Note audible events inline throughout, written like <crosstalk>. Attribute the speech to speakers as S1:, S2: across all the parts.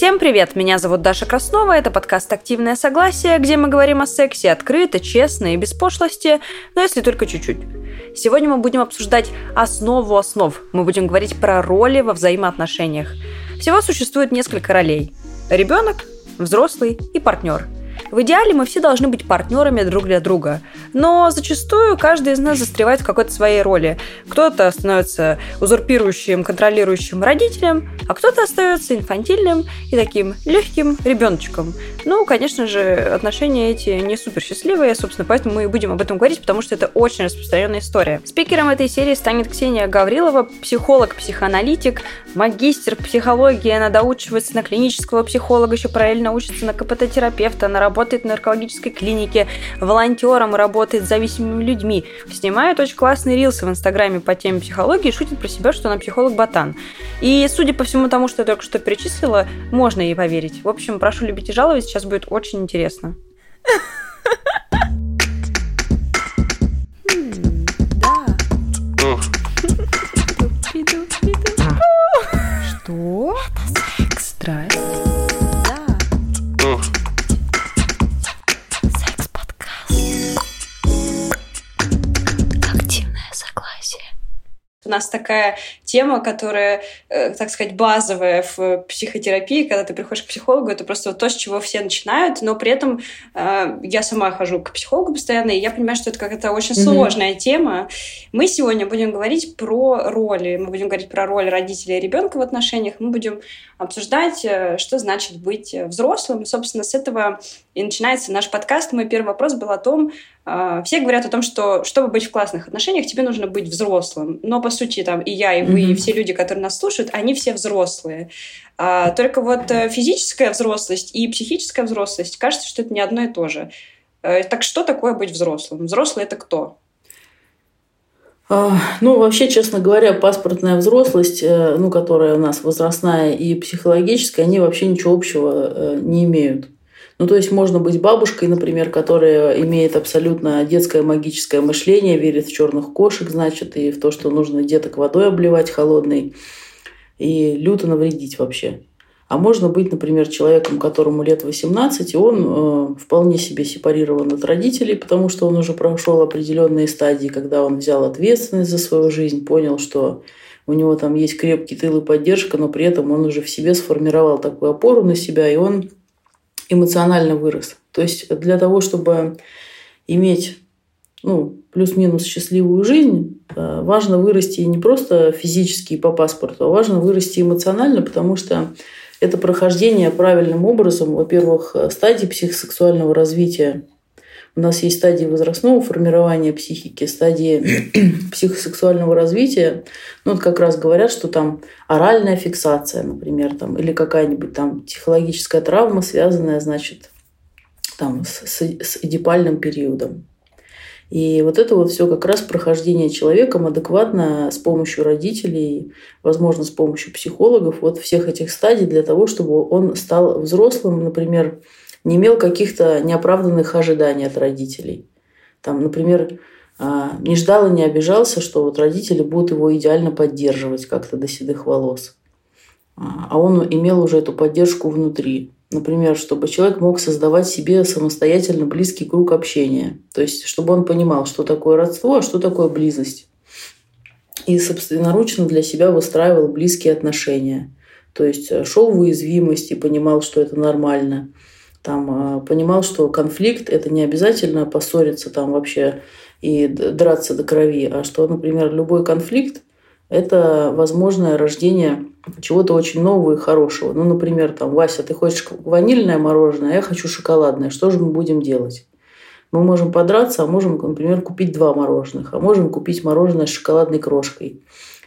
S1: Всем привет! Меня зовут Даша Краснова, это подкаст «Активное согласие», где мы говорим о сексе открыто, честно и без пошлости, но если только чуть-чуть. Сегодня мы будем обсуждать основу основ. Мы будем говорить про роли во взаимоотношениях. Всего существует несколько ролей. Ребенок, взрослый и партнер – в идеале мы все должны быть партнерами друг для друга, но зачастую каждый из нас застревает в какой-то своей роли. Кто-то становится узурпирующим, контролирующим родителем, а кто-то остается инфантильным и таким легким ребеночком. Ну, конечно же, отношения эти не супер счастливые, собственно, поэтому мы и будем об этом говорить, потому что это очень распространенная история. Спикером этой серии станет Ксения Гаврилова, психолог, психоаналитик, магистр психологии, она доучивается на клинического психолога, еще параллельно учится на КПТ-терапевта, на работает в наркологической клинике, волонтером работает с зависимыми людьми. Снимает очень классные рилсы в Инстаграме по теме психологии и шутит про себя, что она психолог-ботан. И судя по всему тому, что я только что перечислила, можно ей поверить. В общем, прошу любить и жаловать, сейчас будет очень интересно. Что? Это секс. Страсть. Нас такая тема, которая, э, так сказать, базовая в психотерапии, когда ты приходишь к психологу, это просто то, с чего все начинают, но при этом э, я сама хожу к психологу постоянно, и я понимаю, что это какая-то очень mm-hmm. сложная тема. Мы сегодня будем говорить про роли, мы будем говорить про роль родителя и ребенка в отношениях, мы будем обсуждать, э, что значит быть взрослым. И, собственно, с этого и начинается наш подкаст. Мой первый вопрос был о том, все говорят о том, что чтобы быть в классных отношениях, тебе нужно быть взрослым. Но, по сути, там и я, и вы, mm-hmm. и все люди, которые нас слушают, они все взрослые. А, только вот э, физическая взрослость и психическая взрослость, кажется, что это не одно и то же. А, так что такое быть взрослым? Взрослый – это кто?
S2: А, ну, вообще, честно говоря, паспортная взрослость, ну, которая у нас возрастная и психологическая, они вообще ничего общего не имеют. Ну, то есть можно быть бабушкой, например, которая имеет абсолютно детское магическое мышление, верит в черных кошек, значит, и в то, что нужно деток водой обливать холодной, и люто навредить вообще. А можно быть, например, человеком, которому лет 18, и он э, вполне себе сепарирован от родителей, потому что он уже прошел определенные стадии, когда он взял ответственность за свою жизнь, понял, что у него там есть крепкий тыл и поддержка, но при этом он уже в себе сформировал такую опору на себя, и он эмоционально вырос. То есть для того, чтобы иметь ну, плюс-минус счастливую жизнь, э, важно вырасти не просто физически по паспорту, а важно вырасти эмоционально, потому что это прохождение правильным образом, во-первых, стадии психосексуального развития. У нас есть стадии возрастного формирования психики, стадии <clears throat> психосексуального развития. Ну, вот как раз говорят, что там оральная фиксация, например, там, или какая-нибудь там психологическая травма, связанная, значит, там, с, с, с эдипальным периодом. И вот это вот все как раз прохождение человеком адекватно с помощью родителей, возможно, с помощью психологов, вот всех этих стадий для того, чтобы он стал взрослым, например, не имел каких-то неоправданных ожиданий от родителей. Там, например, а, не ждал и не обижался, что вот родители будут его идеально поддерживать как-то до седых волос. А, а он имел уже эту поддержку внутри. Например, чтобы человек мог создавать себе самостоятельно близкий круг общения. То есть, чтобы он понимал, что такое родство, а что такое близость. И собственноручно для себя выстраивал близкие отношения. То есть шел в уязвимость и понимал, что это нормально – там э, понимал, что конфликт это не обязательно поссориться там вообще и драться до крови, а что, например, любой конфликт это возможное рождение чего-то очень нового и хорошего. Ну, например, там, Вася, ты хочешь ванильное мороженое, а я хочу шоколадное. Что же мы будем делать? Мы можем подраться, а можем, например, купить два мороженых, а можем купить мороженое с шоколадной крошкой.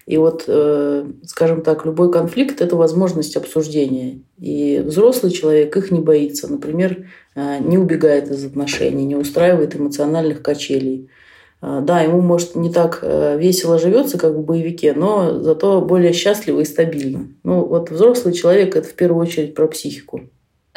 S2: И вот, э, скажем так, любой конфликт – это возможность обсуждения. И взрослый человек их не боится. Например, э, не убегает из отношений, не устраивает эмоциональных качелей. Э, да, ему, может, не так весело живется, как в боевике, но зато более счастливо и стабильно. Ну, вот взрослый человек – это в первую очередь про психику.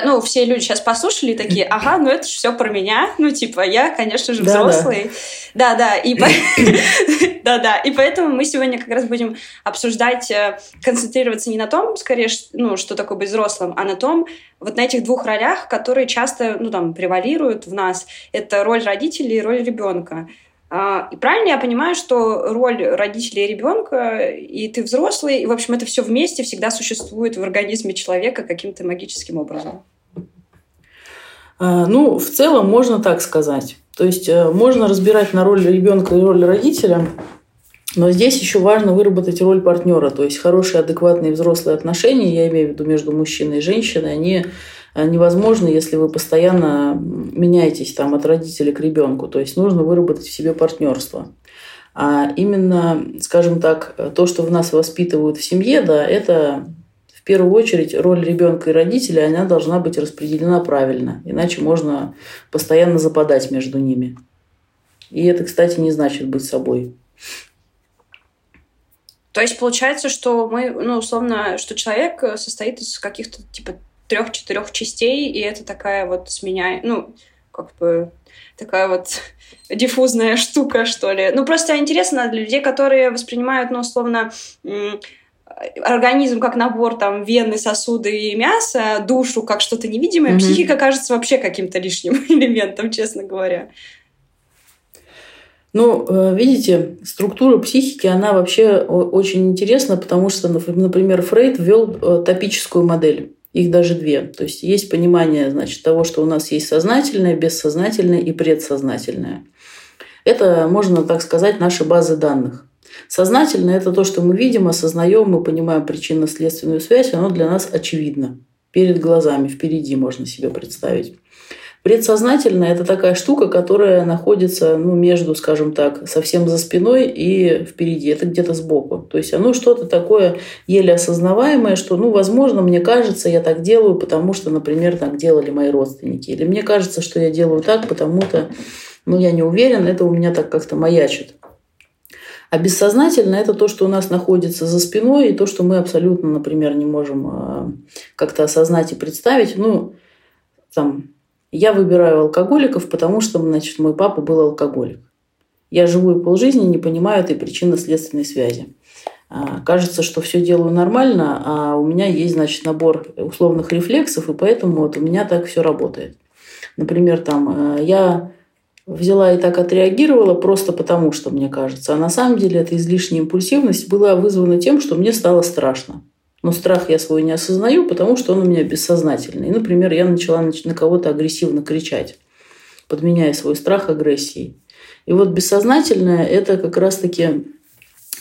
S1: Ну, все люди сейчас послушали и такие, ага, ну это же все про меня, ну, типа, я, конечно же, взрослый. Да-да, и <laughs> да-да, и поэтому мы сегодня как раз будем обсуждать, э, концентрироваться не на том, скорее, ну, что такое быть взрослым, а на том, вот на этих двух ролях, которые часто, ну, там, превалируют в нас. Это роль родителей и роль ребенка. А, и правильно я понимаю, что роль родителей и ребенка, и ты взрослый, и, в общем, это все вместе всегда существует в организме человека каким-то магическим образом?
S2: А, ну, в целом можно так сказать. То есть э, можно разбирать на роль ребенка и роль родителя, но здесь еще важно выработать роль партнера. То есть хорошие, адекватные взрослые отношения, я имею в виду между мужчиной и женщиной, они невозможно, если вы постоянно меняетесь там от родителя к ребенку. То есть нужно выработать в себе партнерство. А именно, скажем так, то, что в нас воспитывают в семье, да, это в первую очередь роль ребенка и родителя, она должна быть распределена правильно. Иначе можно постоянно западать между ними. И это, кстати, не значит быть собой.
S1: То есть получается, что мы, ну, условно, что человек состоит из каких-то типа трех-четырех частей, и это такая вот сменяет, ну, как бы такая вот <laughs> диффузная штука, что ли. Ну, просто интересно для людей, которые воспринимают, ну, условно, организм как набор там вены, сосуды и мясо, душу как что-то невидимое, mm-hmm. психика кажется вообще каким-то лишним <laughs> элементом, честно говоря.
S2: Ну, э, видите, структура психики, она вообще очень интересна, потому что, например, Фрейд ввел э, топическую модель. Их даже две. То есть есть понимание значит, того, что у нас есть сознательное, бессознательное и предсознательное. Это, можно так сказать, наши базы данных. Сознательное – это то, что мы видим, осознаем, мы понимаем причинно-следственную связь, оно для нас очевидно. Перед глазами, впереди можно себе представить. Предсознательное – это такая штука, которая находится ну, между, скажем так, совсем за спиной и впереди. Это где-то сбоку. То есть оно что-то такое еле осознаваемое, что, ну, возможно, мне кажется, я так делаю, потому что, например, так делали мои родственники. Или мне кажется, что я делаю так, потому-то, ну, я не уверен, это у меня так как-то маячит. А бессознательно – это то, что у нас находится за спиной, и то, что мы абсолютно, например, не можем а, как-то осознать и представить. Ну, там, я выбираю алкоголиков, потому что, значит, мой папа был алкоголик. Я живу и полжизни не понимаю этой причинно-следственной связи. А, кажется, что все делаю нормально, а у меня есть, значит, набор условных рефлексов, и поэтому вот у меня так все работает. Например, там, э, я взяла и так отреагировала просто потому, что мне кажется. А на самом деле эта излишняя импульсивность была вызвана тем, что мне стало страшно. Но страх я свой не осознаю, потому что он у меня бессознательный. И, например, я начала на кого-то агрессивно кричать, подменяя свой страх агрессией. И вот бессознательное – это как раз-таки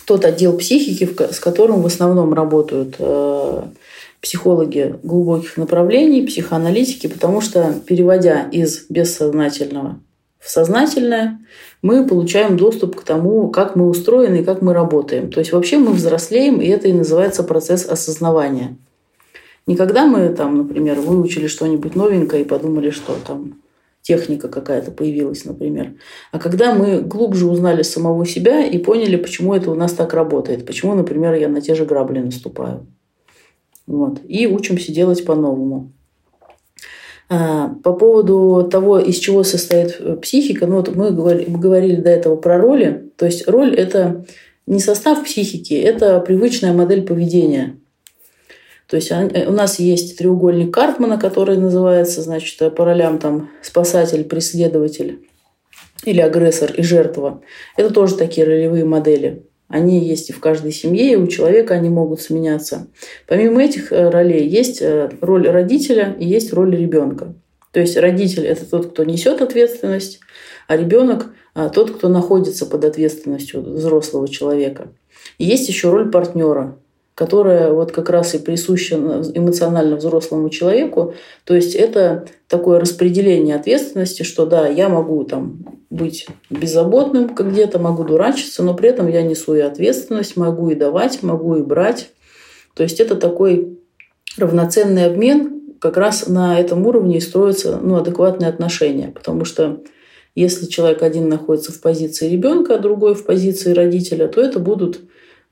S2: тот отдел психики, с которым в основном работают э, психологи глубоких направлений, психоаналитики, потому что переводя из бессознательного в сознательное, мы получаем доступ к тому, как мы устроены и как мы работаем. То есть вообще мы взрослеем, и это и называется процесс осознавания. Никогда мы там, например, выучили что-нибудь новенькое и подумали, что там техника какая-то появилась, например. А когда мы глубже узнали самого себя и поняли, почему это у нас так работает, почему, например, я на те же грабли наступаю. Вот. И учимся делать по-новому. А, по поводу того, из чего состоит э, психика, ну вот мы говорили, говорили до этого про роли. То есть роль – это не состав психики, это привычная модель поведения. То есть э, у нас есть треугольник Картмана, который называется, значит, по ролям там спасатель, преследователь или агрессор и жертва. Это тоже такие ролевые модели. Они есть и в каждой семье, и у человека они могут сменяться. Помимо этих э, ролей есть э, роль родителя и есть роль ребенка. То есть родитель – это тот, кто несет ответственность, а ребенок – тот, кто находится под ответственностью взрослого человека. И есть еще роль партнера которая вот как раз и присуща эмоционально взрослому человеку. То есть это такое распределение ответственности, что да, я могу там быть беззаботным как где-то, могу дурачиться, но при этом я несу и ответственность, могу и давать, могу и брать. То есть это такой равноценный обмен, как раз на этом уровне и строятся ну, адекватные отношения. Потому что если человек один находится в позиции ребенка, а другой в позиции родителя, то это будут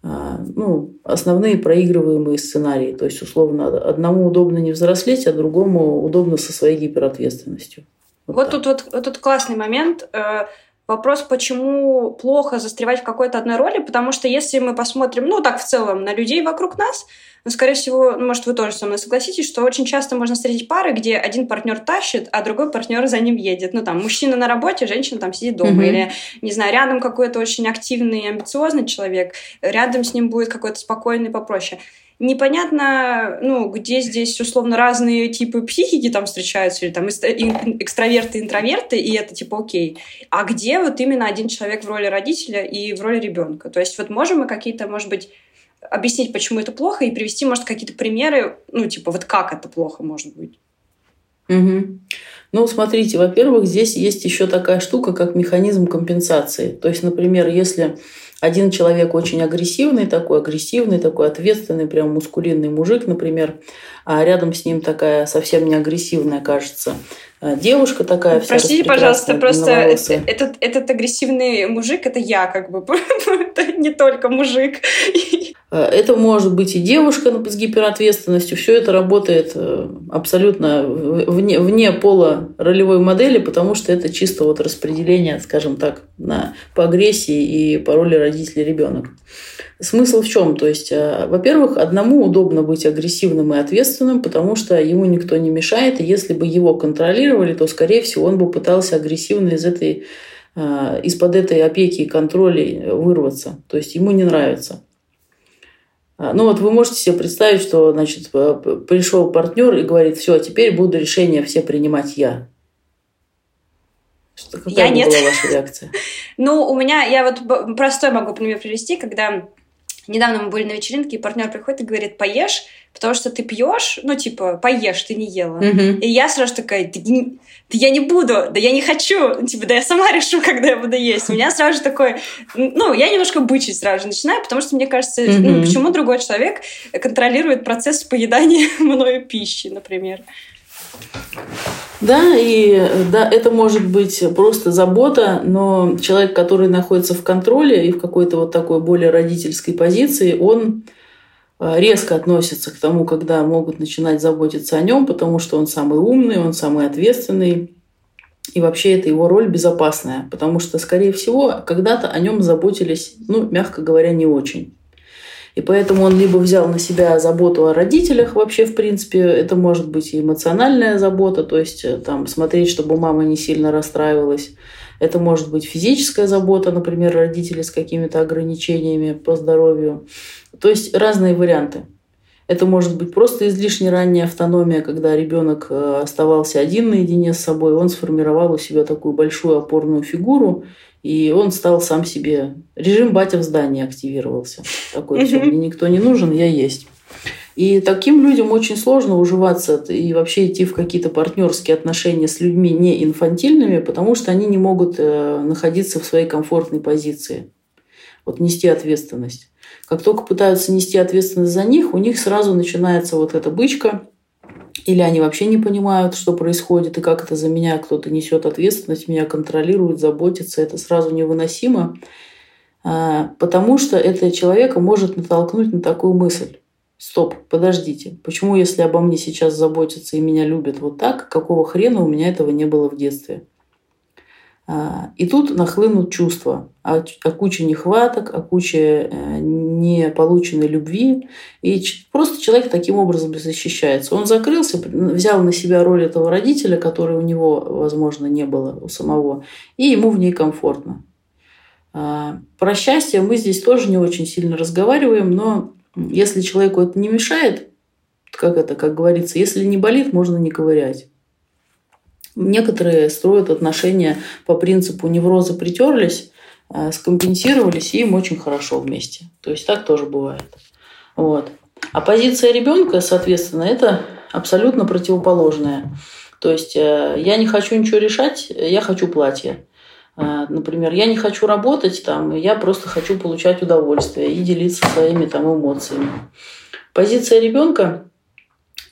S2: ну, основные проигрываемые сценарии. То есть, условно, одному удобно не взрослеть, а другому удобно со своей гиперответственностью.
S1: Вот, вот тут вот, вот тут классный момент. Э, вопрос, почему плохо застревать в какой-то одной роли, потому что если мы посмотрим, ну так в целом, на людей вокруг нас, ну, скорее всего, ну, может, вы тоже со мной согласитесь, что очень часто можно встретить пары, где один партнер тащит, а другой партнер за ним едет. Ну, там, мужчина на работе, женщина там сидит дома. Mm-hmm. Или, не знаю, рядом какой-то очень активный, амбициозный человек, рядом с ним будет какой-то спокойный, попроще непонятно, ну, где здесь условно разные типы психики там встречаются, или там экстраверты, интроверты, и это типа окей. А где вот именно один человек в роли родителя и в роли ребенка? То есть вот можем мы какие-то, может быть, объяснить, почему это плохо, и привести, может, какие-то примеры, ну, типа, вот как это плохо может быть?
S2: Угу. Ну, смотрите, во-первых, здесь есть еще такая штука, как механизм компенсации. То есть, например, если один человек очень агрессивный такой, агрессивный такой, ответственный, прям мускулинный мужик, например, а рядом с ним такая совсем не агрессивная, кажется, девушка такая вся
S1: Простите, пожалуйста, просто этот, этот агрессивный мужик, это я как бы, <laughs> это не только мужик.
S2: А, это может быть и девушка с гиперответственностью. Все это работает э, абсолютно вне, вне пола ролевой модели, потому что это чисто вот распределение, скажем так, на, по агрессии и по роли родителя ребенок. Смысл в чем? То есть, э, во-первых, одному удобно быть агрессивным и ответственным, потому что ему никто не мешает, и если бы его контролировали, то, скорее всего, он бы пытался агрессивно из этой э, из-под этой опеки и контроля вырваться. То есть ему не нравится. А, ну вот вы можете себе представить, что значит, пришел партнер и говорит, все, теперь буду решения все принимать я.
S1: Что, какая я нет. была ваша реакция? <laughs> Ну, у меня, я вот простой могу пример привести, когда Недавно мы были на вечеринке, и партнер приходит и говорит, поешь, потому что ты пьешь, ну, типа, поешь, ты не ела. Mm-hmm. И я сразу такая, да, не, да я не буду, да я не хочу, типа, да я сама <laughs> решу, когда я буду есть. У меня сразу же такой, ну, я немножко бычить сразу же начинаю, потому что мне кажется, mm-hmm. ну, почему другой человек контролирует процесс поедания <laughs> мною пищи, например.
S2: Да, и да, это может быть просто забота, но человек, который находится в контроле и в какой-то вот такой более родительской позиции, он э, резко относится к тому, когда могут начинать заботиться о нем, потому что он самый умный, он самый ответственный, и вообще это его роль безопасная, потому что, скорее всего, когда-то о нем заботились, ну, мягко говоря, не очень. И поэтому он либо взял на себя заботу о родителях вообще, в принципе, это может быть и эмоциональная забота, то есть э, там смотреть, чтобы мама не сильно расстраивалась. Это может быть физическая забота, например, родители с какими-то ограничениями по здоровью. То есть разные варианты. Это может быть просто излишне ранняя автономия, когда ребенок э, оставался один наедине с собой, он сформировал у себя такую большую опорную фигуру, и он стал сам себе... Режим батя в здании активировался. Такой, все, мне никто не нужен, я есть. И таким людям очень сложно уживаться и вообще идти в какие-то партнерские отношения с людьми не инфантильными, потому что они не могут э, находиться в своей комфортной позиции. Вот нести ответственность. Как только пытаются нести ответственность за них, у них сразу начинается вот эта бычка, или они вообще не понимают, что происходит и как это за меня кто-то несет ответственность, меня контролирует, заботится. Это сразу невыносимо, а, потому что это человека может натолкнуть на такую мысль. Стоп, подождите. Почему, если обо мне сейчас заботятся и меня любят вот так, какого хрена у меня этого не было в детстве? А, и тут нахлынут чувства о, о куче нехваток, о куче э, неполученной любви. И просто человек таким образом защищается. Он закрылся, взял на себя роль этого родителя, которой у него, возможно, не было у самого, и ему в ней комфортно. А, про счастье мы здесь тоже не очень сильно разговариваем, но если человеку это не мешает, как это, как говорится, если не болит, можно не ковырять. Некоторые строят отношения по принципу неврозы притерлись, э, скомпенсировались, и им очень хорошо вместе. То есть так тоже бывает. Вот. А позиция ребенка, соответственно, это абсолютно противоположная. То есть э, я не хочу ничего решать, я хочу платье. Э, например, я не хочу работать там, я просто хочу получать удовольствие и делиться своими там эмоциями. Позиция ребенка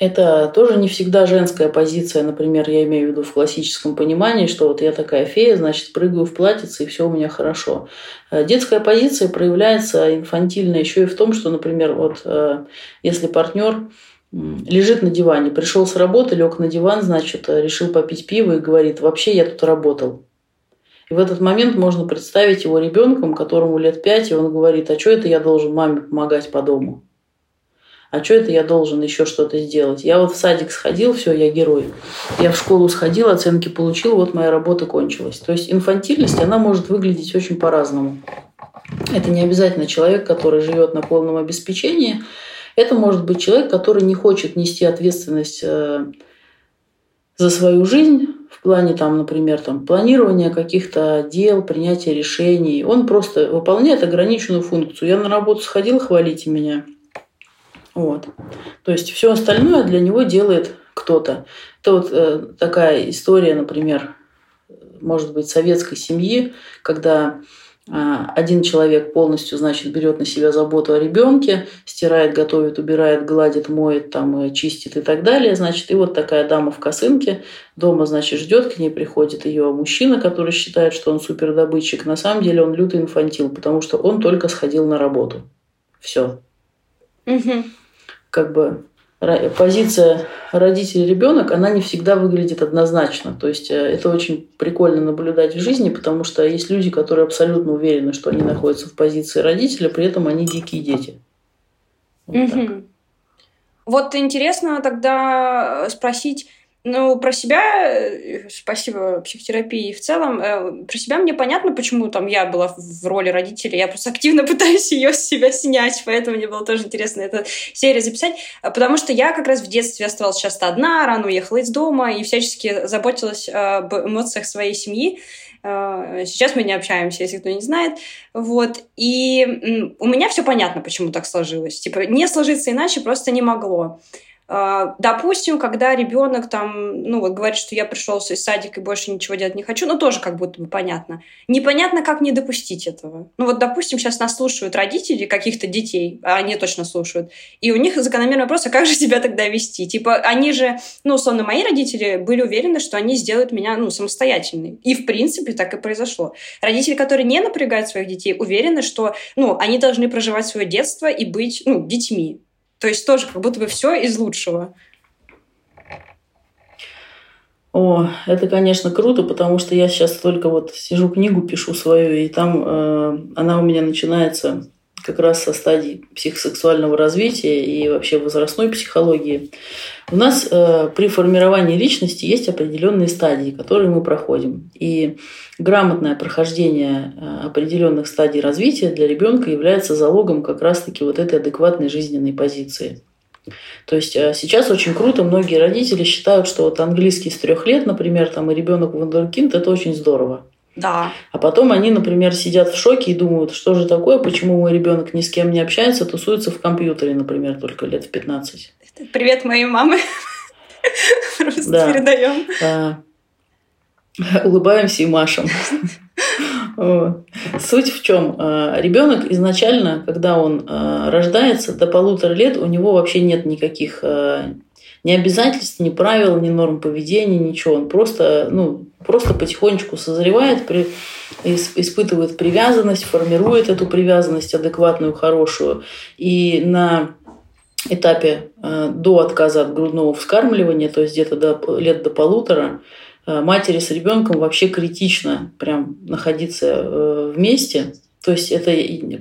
S2: Это тоже не всегда женская позиция. Например, я имею в виду в классическом понимании, что вот я такая фея, значит, прыгаю в платьице, и все у меня хорошо. Э, детская позиция проявляется инфантильно еще и в том, что, например, вот э, если партнер лежит на диване, пришел с работы, лег на диван, значит, э, решил попить пиво и говорит, вообще я тут работал. И в этот момент можно представить его ребенком, которому лет пять, и он говорит, а что это я должен маме помогать по дому? А что это я должен еще что-то сделать? Я вот в садик сходил, все, я герой. Я в школу сходил, оценки получил, вот моя работа кончилась. То есть инфантильность, она может выглядеть очень по-разному. Это не обязательно человек, который живет на полном обеспечении. Это может быть человек, который не хочет нести ответственность э, за свою жизнь в плане, там, например, там, планирования каких-то дел, принятия решений. Он просто выполняет ограниченную функцию. Я на работу сходил, хвалите меня – вот. То есть все остальное для него делает кто-то. Это вот э, такая история, например, может быть, советской семьи, когда э, один человек полностью, значит, берет на себя заботу о ребенке, стирает, готовит, убирает, гладит, моет, там, э, чистит и так далее, значит, и вот такая дама в косынке дома, значит, ждет, к ней приходит ее мужчина, который считает, что он супердобытчик. На самом деле он лютый инфантил, потому что он только сходил на работу. Все.
S1: Угу
S2: как бы позиция родитель-ребенок, она не всегда выглядит однозначно. То есть э, это очень прикольно наблюдать в жизни, потому что есть люди, которые абсолютно уверены, что они находятся в позиции родителя, при этом они дикие дети.
S1: Вот, угу. вот интересно тогда спросить, ну, про себя, э, спасибо психотерапии в целом, э, про себя мне понятно, почему там я была в роли родителя, я просто активно <laughs> пытаюсь ее с себя снять, поэтому мне было тоже интересно эту серию записать, потому что я как раз в детстве оставалась часто одна, рано уехала из дома и всячески заботилась об эмоциях своей семьи, э, Сейчас мы не общаемся, если кто не знает. Вот. И у меня все понятно, почему так сложилось. Типа, не сложиться иначе просто не могло. А, допустим, когда ребенок там, ну вот говорит, что я пришел из садика и больше ничего делать не хочу, ну тоже как будто бы понятно. Непонятно, как не допустить этого. Ну вот, допустим, сейчас нас слушают родители каких-то детей, а они точно слушают, и у них закономерный вопрос, а как же себя тогда вести? Типа, они же, ну, условно, мои родители были уверены, что они сделают меня, ну, самостоятельной. И, в принципе, так и произошло. Родители, которые не напрягают своих детей, уверены, что, ну, они должны проживать свое детство и быть, ну, детьми. То есть тоже как будто бы все из лучшего.
S2: О, это, конечно, круто, потому что я сейчас только вот сижу книгу пишу свою, и там э, она у меня начинается как раз со стадии психосексуального развития и вообще возрастной психологии. У нас э, при формировании личности есть определенные стадии, которые мы проходим. И грамотное прохождение э, определенных стадий развития для ребенка является залогом как раз-таки вот этой адекватной жизненной позиции. То есть э, сейчас очень круто, многие родители считают, что вот английский с трех лет, например, там и ребенок вундеркинд, это очень здорово.
S1: Да.
S2: А потом они, например, сидят в шоке и думают, что же такое, почему мой ребенок ни с кем не общается, тусуется в компьютере, например, только лет в 15.
S1: Привет моей мамы. Просто да. передаем.
S2: Да. Улыбаемся и машем. Суть в чем? А, Ребенок изначально, когда он а, рождается, до полутора лет у него вообще нет никаких а, ни обязательств, ни правил, ни норм поведения, ничего. Он просто, ну, просто потихонечку созревает, при, испытывает привязанность, формирует эту привязанность адекватную, хорошую. И на этапе э, до отказа от грудного вскармливания, то есть где-то до, лет до полутора, э, матери с ребенком вообще критично прям находиться э, вместе, то есть это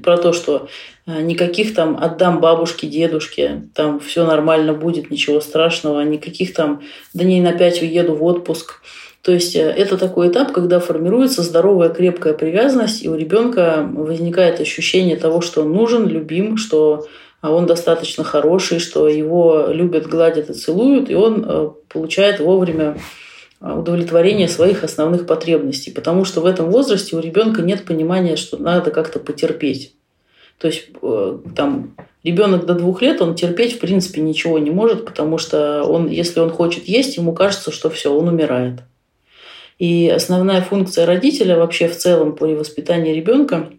S2: про то, что э, никаких там отдам бабушке, дедушке, там все нормально будет, ничего страшного, никаких там дней на пять уеду в отпуск. То есть э, это такой этап, когда формируется здоровая крепкая привязанность, и у ребенка возникает ощущение того, что он нужен, любим, что а, он достаточно хороший, что его любят, гладят и целуют, и он э, получает вовремя удовлетворение своих основных потребностей, потому что в этом возрасте у ребенка нет понимания, что надо как-то потерпеть. То есть э, там ребенок до двух лет, он терпеть в принципе ничего не может, потому что он, если он хочет есть, ему кажется, что все, он умирает. И основная функция родителя вообще в целом при воспитании ребенка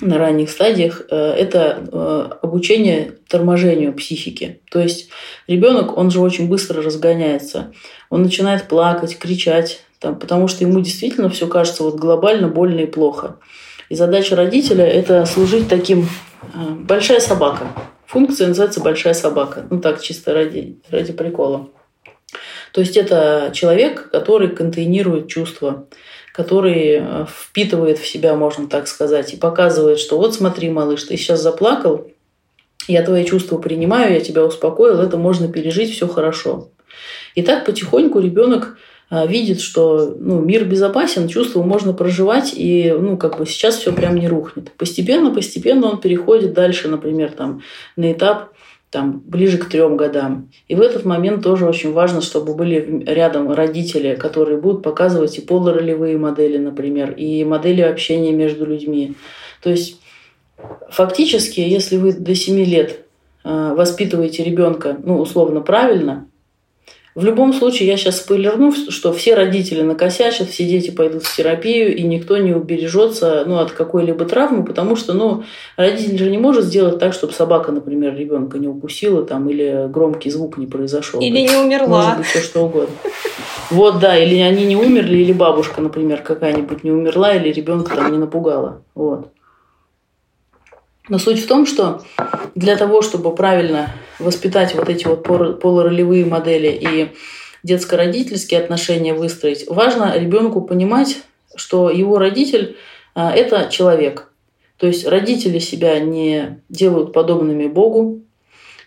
S2: на ранних стадиях, э, это э, обучение торможению психики. То есть ребенок, он же очень быстро разгоняется. Он начинает плакать, кричать, там, потому что ему действительно все кажется вот глобально больно и плохо. И задача родителя – это служить таким э, большая собака. Функция называется большая собака. Ну так, чисто ради, ради прикола. То есть это человек, который контейнирует чувства, который э, впитывает в себя, можно так сказать, и показывает, что вот смотри, малыш, ты сейчас заплакал, я твои чувства принимаю, я тебя успокоил, это можно пережить, все хорошо. И так потихоньку ребенок э, видит, что ну, мир безопасен, чувства можно проживать, и ну, как бы сейчас все прям не рухнет. Постепенно, постепенно он переходит дальше, например, там, на этап там, ближе к трем годам. И в этот момент тоже очень важно, чтобы были рядом родители, которые будут показывать и полуролевые модели, например, и модели общения между людьми. То есть фактически, если вы до 7 лет э, воспитываете ребенка, ну, условно, правильно, в любом случае, я сейчас спойлерну, что все родители накосячат, все дети пойдут в терапию, и никто не убережется ну, от какой-либо травмы, потому что ну, родитель же не может сделать так, чтобы собака, например, ребенка не укусила там, или громкий звук не произошел.
S1: Или не умерла.
S2: Может быть, все что угодно. Вот, да, или они не умерли, или бабушка, например, какая-нибудь не умерла, или ребенка там не напугала. Вот. Но суть в том, что для того, чтобы правильно воспитать вот эти вот полуролевые модели и детско-родительские отношения выстроить, важно ребенку понимать, что его родитель а, – это человек. То есть родители себя не делают подобными Богу,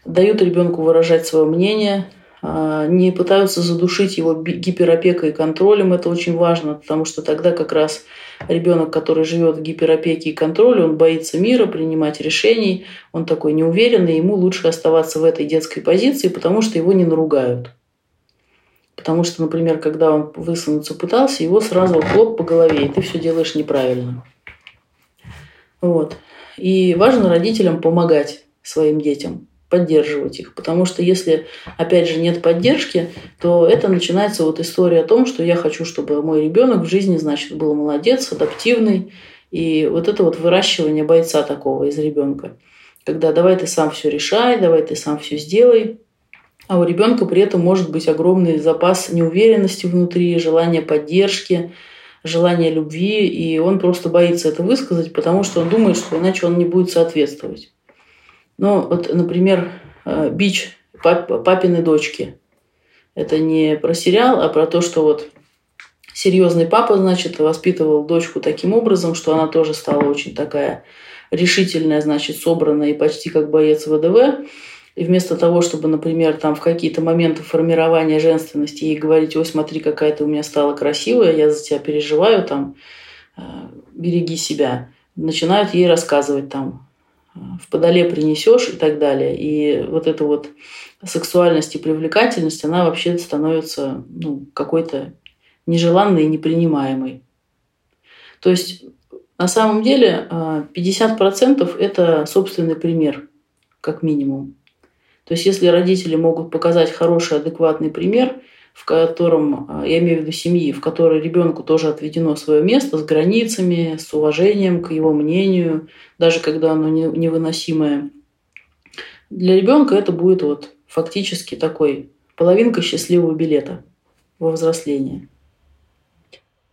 S2: дают ребенку выражать свое мнение, а, не пытаются задушить его гиперопекой и контролем. Это очень важно, потому что тогда как раз ребенок, который живет в гиперопеке и контроле, он боится мира, принимать решений, он такой неуверенный, ему лучше оставаться в этой детской позиции, потому что его не наругают. Потому что, например, когда он высунуться пытался, его сразу хлоп по голове, и ты все делаешь неправильно. Вот. И важно родителям помогать своим детям поддерживать их. Потому что если, опять же, нет поддержки, то это начинается вот история о том, что я хочу, чтобы мой ребенок в жизни, значит, был молодец, адаптивный. И вот это вот выращивание бойца такого из ребенка. Когда давай ты сам все решай, давай ты сам все сделай. А у ребенка при этом может быть огромный запас неуверенности внутри, желания поддержки, желания любви, и он просто боится это высказать, потому что он думает, что иначе он не будет соответствовать. Ну, вот, например, э, «Бич пап, папины дочки». Это не про сериал, а про то, что вот серьезный папа, значит, воспитывал дочку таким образом, что она тоже стала очень такая решительная, значит, собранная и почти как боец ВДВ. И вместо того, чтобы, например, там в какие-то моменты формирования женственности ей говорить, ой, смотри, какая ты у меня стала красивая, я за тебя переживаю, там, э, береги себя, начинают ей рассказывать там, в подоле принесешь и так далее. И вот эта вот сексуальность и привлекательность, она вообще становится ну, какой-то нежеланной и непринимаемой. То есть на самом деле 50% а, это собственный пример, как минимум. То есть если родители могут показать хороший, адекватный пример – в котором, а, я имею в виду семьи, в которой ребенку тоже отведено свое место с границами, с уважением к его мнению, даже когда оно невыносимое. Для ребенка это будет вот фактически такой половинка счастливого билета во взросление.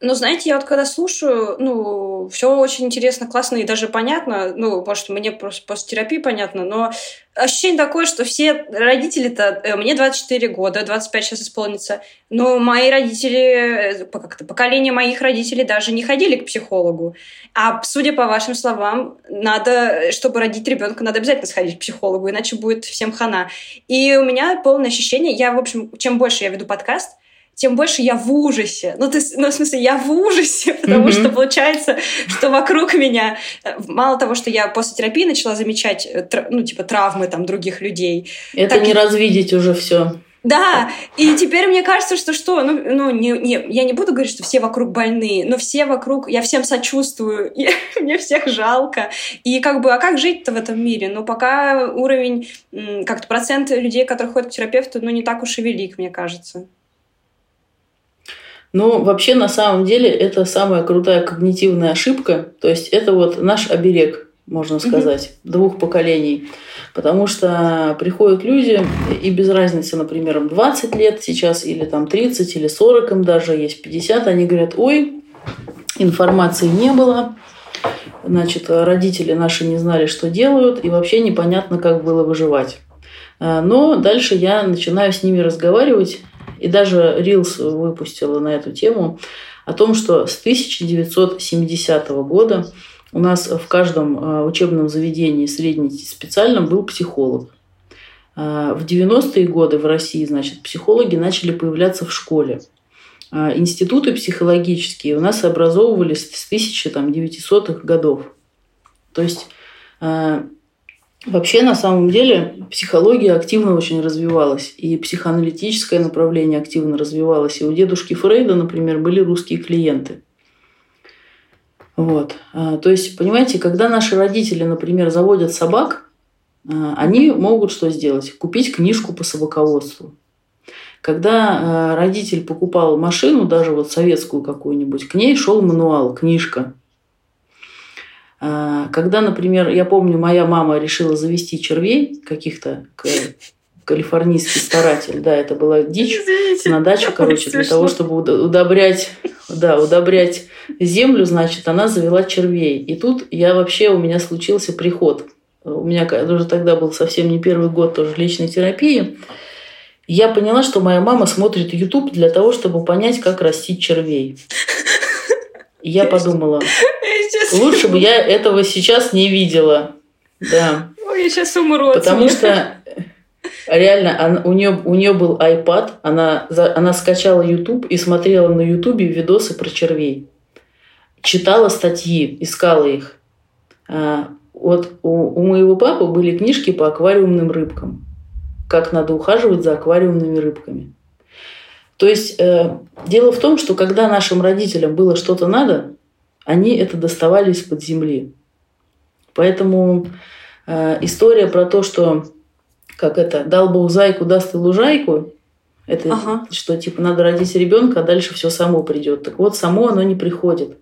S1: Ну, знаете, я вот когда слушаю, ну, все очень интересно, классно и даже понятно, ну, может, мне просто после терапии понятно, но ощущение такое, что все родители-то, э, мне 24 года, 25 сейчас исполнится, но мои родители, э, как-то поколение моих родителей даже не ходили к психологу. А судя по вашим словам, надо, чтобы родить ребенка, надо обязательно сходить к психологу, иначе будет всем хана. И у меня полное ощущение, я, в общем, чем больше я веду подкаст, тем больше я в ужасе. Ну, ты, ну в смысле, я в ужасе, <laughs> потому mm-hmm. что получается, что вокруг меня, э, мало того, что я после терапии начала замечать, э, ну, типа, травмы там других людей.
S2: Это так... не развидеть уже все.
S1: Да, и теперь мне кажется, что что, ну, ну не, не, я не буду говорить, что все вокруг больные, но все вокруг, я всем сочувствую, <laughs> и, мне всех жалко. И как бы, а как жить-то в этом мире? Ну, пока уровень, как-то процент людей, которые ходят к терапевту, ну, не так уж и велик, мне кажется.
S2: Ну, вообще, на самом деле, это самая крутая когнитивная ошибка. То есть, это вот наш оберег. можно сказать, угу. двух поколений. Потому что приходят люди, и без разницы, например, им 20 лет сейчас, или там 30, или 40 им даже, есть 50, они говорят, ой, информации не было, значит, родители наши не знали, что делают, и вообще непонятно, как было выживать. А, но дальше я начинаю с ними разговаривать, и даже Рилс выпустила на эту тему о том, что с 1970 года у нас в каждом а, учебном заведении среднем специальном был психолог. А, в 90-е годы в России, значит, психологи начали появляться в школе. А, институты психологические у нас образовывались с 1900-х годов. То есть Вообще, на самом деле, психология активно очень развивалась, и психоаналитическое направление активно развивалось. И у дедушки Фрейда, например, были русские клиенты. Вот. А, то есть, понимаете, когда наши родители, например, заводят собак, а, они могут что сделать? Купить книжку по собаководству. Когда а, родитель покупал машину, даже вот советскую какую-нибудь, к ней шел мануал, книжка. Когда, например, я помню, моя мама решила завести червей каких-то, калифорнийский старатель, да, это была дичь Извините, на дачу, короче, для того, чтобы удобрять, да, удобрять землю, значит, она завела червей. И тут я вообще, у меня случился приход. У меня уже тогда был совсем не первый год тоже личной терапии. Я поняла, что моя мама смотрит YouTube для того, чтобы понять, как растить червей. И я подумала, лучше бы я этого сейчас не видела. Да.
S1: Ой, я сейчас умру.
S2: Потому что реально она, у, нее, у нее был iPad, она, она скачала YouTube и смотрела на YouTube видосы про червей читала статьи, искала их. А, вот у, у моего папы были книжки по аквариумным рыбкам. Как надо ухаживать за аквариумными рыбками. То есть э, дело в том, что когда нашим родителям было что-то надо, они это доставали из-под земли. Поэтому э, история про то, что как это, дал Бог зайку, даст и лужайку, это ага. что типа надо родить ребенка, а дальше все само придет. Так вот, само оно не приходит.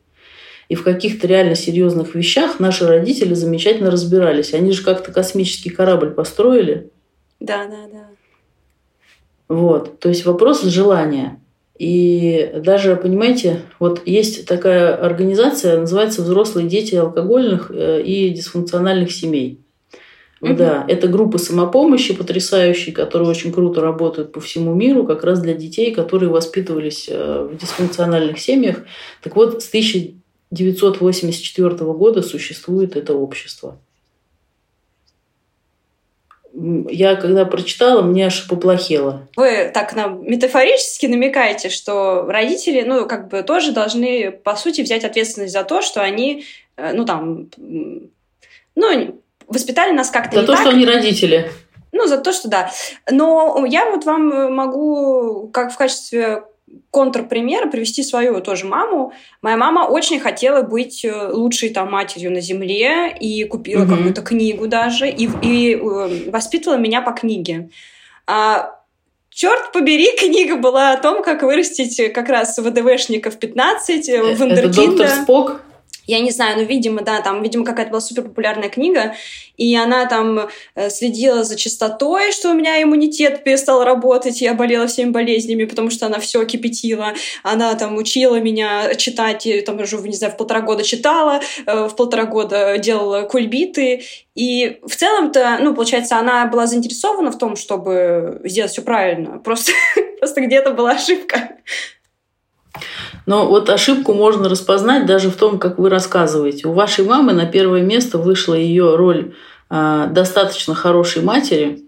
S2: И в каких-то реально серьезных вещах наши родители замечательно разбирались. Они же как-то космический корабль построили.
S1: Да, да, да.
S2: Вот. То есть вопрос желания. И даже, понимаете, вот есть такая организация, называется «Взрослые дети алкогольных э, и дисфункциональных семей». Угу. Да, это группы самопомощи потрясающие, которые очень круто работают по всему миру, как раз для детей, которые воспитывались э, в дисфункциональных семьях. Так вот, с 1000 1984 года существует это общество. Я когда прочитала, мне аж поплохело.
S1: Вы так нам метафорически намекаете, что родители, ну, как бы тоже должны, по сути, взять ответственность за то, что они, э, ну, там, ну, воспитали нас как-то
S2: За то, так. что они родители.
S1: Ну, за то, что да. Но я вот вам могу, как в качестве контрпример привести свою тоже маму. Моя мама очень хотела быть э, лучшей там матерью на земле и купила mm-hmm. какую-то книгу даже и, и э, воспитывала меня по книге. А, Черт побери, <laughs> книга была о том, как вырастить как раз ВДВшников 15,
S2: э, вундеркинда. Это доктор Спок?
S1: Я не знаю, но, видимо, да, там, видимо, какая-то была супер популярная книга, и она там э, следила за чистотой, что у меня иммунитет перестал работать, я болела всеми болезнями, потому что она все кипятила. Она там учила меня читать, и, там уже, не знаю, в полтора года читала, э, в полтора года делала кульбиты. И в целом-то, ну, получается, она была заинтересована в том, чтобы сделать все правильно. Просто, <laughs> просто где-то была ошибка.
S2: Но вот ошибку можно распознать даже в том, как вы рассказываете. У вашей мамы на первое место вышла ее роль э, достаточно хорошей матери.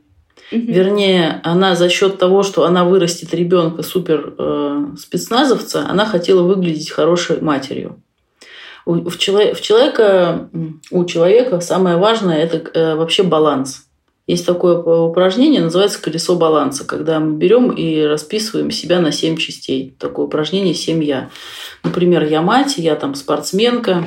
S2: Угу. Вернее, она за счет того, что она вырастет ребенка супер э, спецназовца, она хотела выглядеть хорошей матерью. У, в, человека, у человека самое важное это э, вообще баланс. Есть такое упражнение, называется колесо баланса, когда мы берем и расписываем себя на семь частей. Такое упражнение «семья». Например, я мать, я там спортсменка,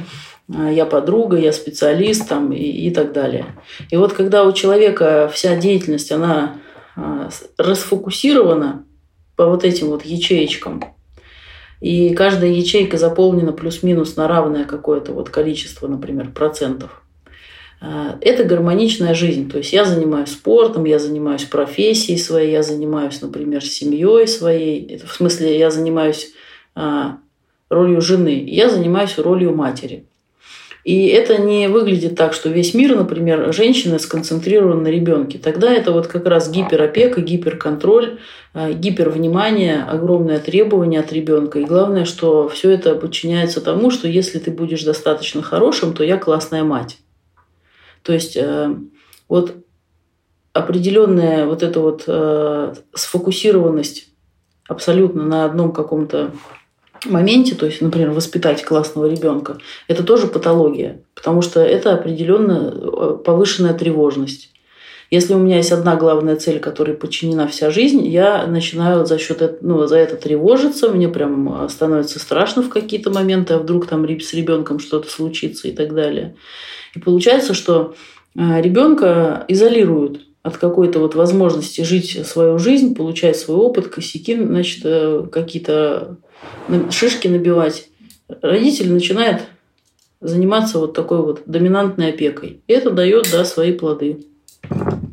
S2: я подруга, я специалист там, и, и так далее. И вот когда у человека вся деятельность, она а, расфокусирована по вот этим вот ячеечкам, и каждая ячейка заполнена плюс-минус на равное какое-то вот количество, например, процентов, это гармоничная жизнь. То есть я занимаюсь спортом, я занимаюсь профессией своей, я занимаюсь, например, семьей своей. В смысле, я занимаюсь а, ролью жены, я занимаюсь ролью матери. И это не выглядит так, что весь мир, например, женщины сконцентрирован на ребенке. Тогда это вот как раз гиперопека, гиперконтроль, а, гипервнимание, огромное требование от ребенка. И главное, что все это подчиняется тому, что если ты будешь достаточно хорошим, то я классная мать. То есть э, вот определенная вот эта вот э, сфокусированность абсолютно на одном каком-то моменте, то есть, например, воспитать классного ребенка, это тоже патология, потому что это определенно э, повышенная тревожность. Если у меня есть одна главная цель, которой подчинена вся жизнь, я начинаю за счет ну, за это тревожиться, мне прям становится страшно в какие-то моменты, а вдруг там с ребенком что-то случится и так далее. И получается, что э, ребенка изолируют от какой-то вот возможности жить свою жизнь, получать свой опыт, косяки, значит, э, какие-то шишки набивать. Родитель начинает заниматься вот такой вот доминантной опекой. И это дает, да, свои плоды.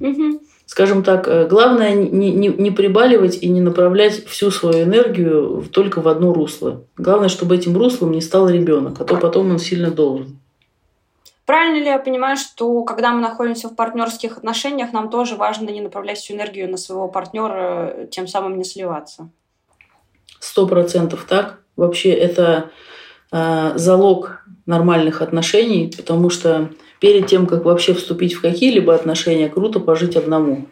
S2: Угу. Скажем так, э, главное не, не, не прибаливать и не направлять всю свою энергию только в одно русло. Главное, чтобы этим руслом не стал ребенок, а то потом он сильно должен.
S1: Правильно ли я понимаю, что когда мы находимся в партнерских отношениях, нам тоже важно не направлять всю энергию на своего партнера, тем самым не сливаться?
S2: Сто процентов так. Вообще это э, залог нормальных отношений, потому что перед тем, как вообще вступить в какие-либо отношения, круто пожить одному.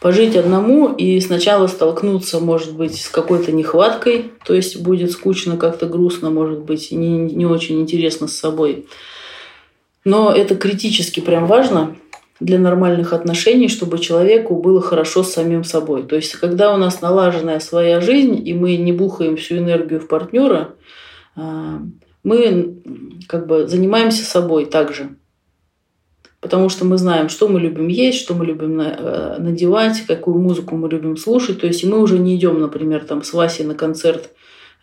S2: Пожить одному и сначала столкнуться, может быть, с какой-то нехваткой, то есть будет скучно, как-то грустно, может быть, не, не очень интересно с собой. Но это критически прям важно для нормальных отношений, чтобы человеку было хорошо с самим собой. То есть, когда у нас налаженная своя жизнь, и мы не бухаем всю энергию в партнера, а, мы как бы занимаемся собой также. Потому что мы знаем, что мы любим есть, что мы любим э, надевать, какую музыку мы любим слушать. То есть мы уже не идем, например, там с Васей на концерт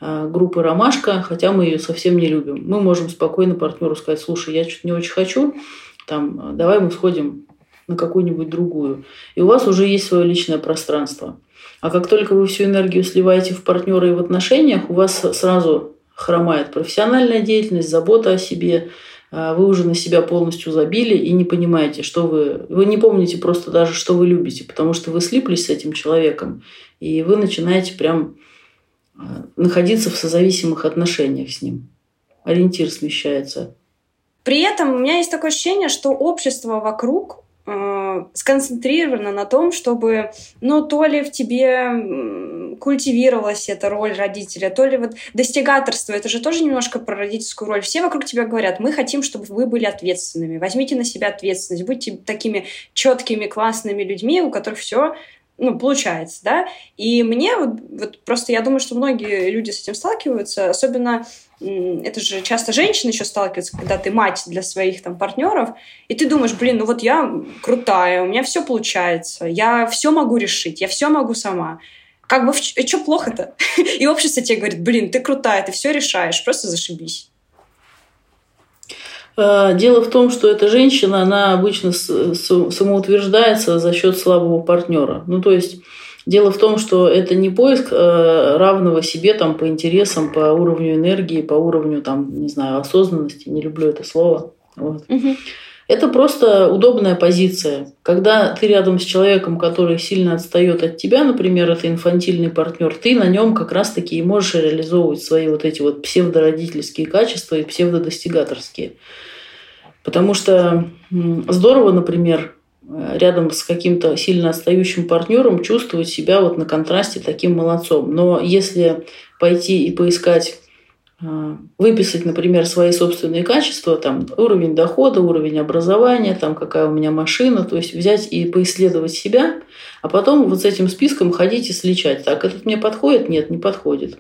S2: Э, группы «Ромашка», хотя мы ее совсем не любим. Мы можем спокойно партнеру сказать, слушай, я что-то не очень хочу, там, давай мы сходим на какую-нибудь другую. И у вас уже есть свое личное пространство. А как только вы всю энергию сливаете в партнера и в отношениях, у вас сразу хромает профессиональная деятельность, забота о себе, вы уже на себя полностью забили и не понимаете, что вы... Вы не помните просто даже, что вы любите, потому что вы слиплись с этим человеком, и вы начинаете прям находиться в созависимых отношениях с ним. Ориентир смещается.
S1: При этом у меня есть такое ощущение, что общество вокруг э, сконцентрировано на том, чтобы, ну, то ли в тебе культивировалась эта роль родителя, то ли вот достигаторство, это же тоже немножко про родительскую роль. Все вокруг тебя говорят, мы хотим, чтобы вы были ответственными, возьмите на себя ответственность, будьте такими четкими, классными людьми, у которых все ну, получается, да. И мне вот, вот просто я думаю, что многие люди с этим сталкиваются, особенно это же часто женщины еще сталкиваются, когда ты мать для своих там партнеров, и ты думаешь, блин, ну вот я крутая, у меня все получается, я все могу решить, я все могу сама. Как бы, что плохо-то? <laughs> И общество тебе говорит, блин, ты крутая, ты все решаешь, просто зашибись.
S2: Э, дело в том, что эта женщина, она обычно самоутверждается за счет слабого партнера. Ну, то есть дело в том, что это не поиск э, равного себе там, по интересам, по уровню энергии, по уровню, там, не знаю, осознанности, не люблю это слово. Вот. Угу. Это просто удобная позиция. Когда ты рядом с человеком, который сильно отстает от тебя, например, это инфантильный партнер, ты на нем как раз-таки и можешь реализовывать свои вот эти вот псевдородительские качества и псевдодостигаторские. Потому что здорово, например, рядом с каким-то сильно отстающим партнером чувствовать себя вот на контрасте таким молодцом. Но если пойти и поискать а, выписать, например, свои собственные качества, там, уровень дохода, уровень образования, там, какая у меня машина, то есть взять и поисследовать себя, а потом вот с этим списком ходить и сличать. Так, этот мне подходит? Нет, не подходит.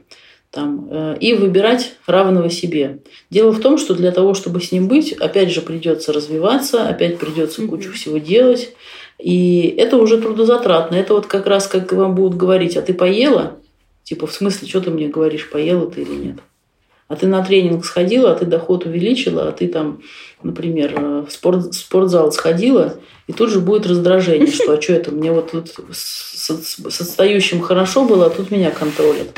S2: Там, э, и выбирать равного себе. Дело в том, что для того, чтобы с ним быть, опять же придется развиваться, опять придется кучу всего делать. И это уже трудозатратно. Это вот как раз как вам будут говорить, а ты поела? Типа, в смысле, что ты мне говоришь, поела ты или нет? А ты на тренинг сходила, а ты доход увеличила, а ты там, например, в, спорт, в спортзал сходила, и тут же будет раздражение, <laughs> что а что это, мне вот тут с, с отстающим хорошо было, а тут меня контролят.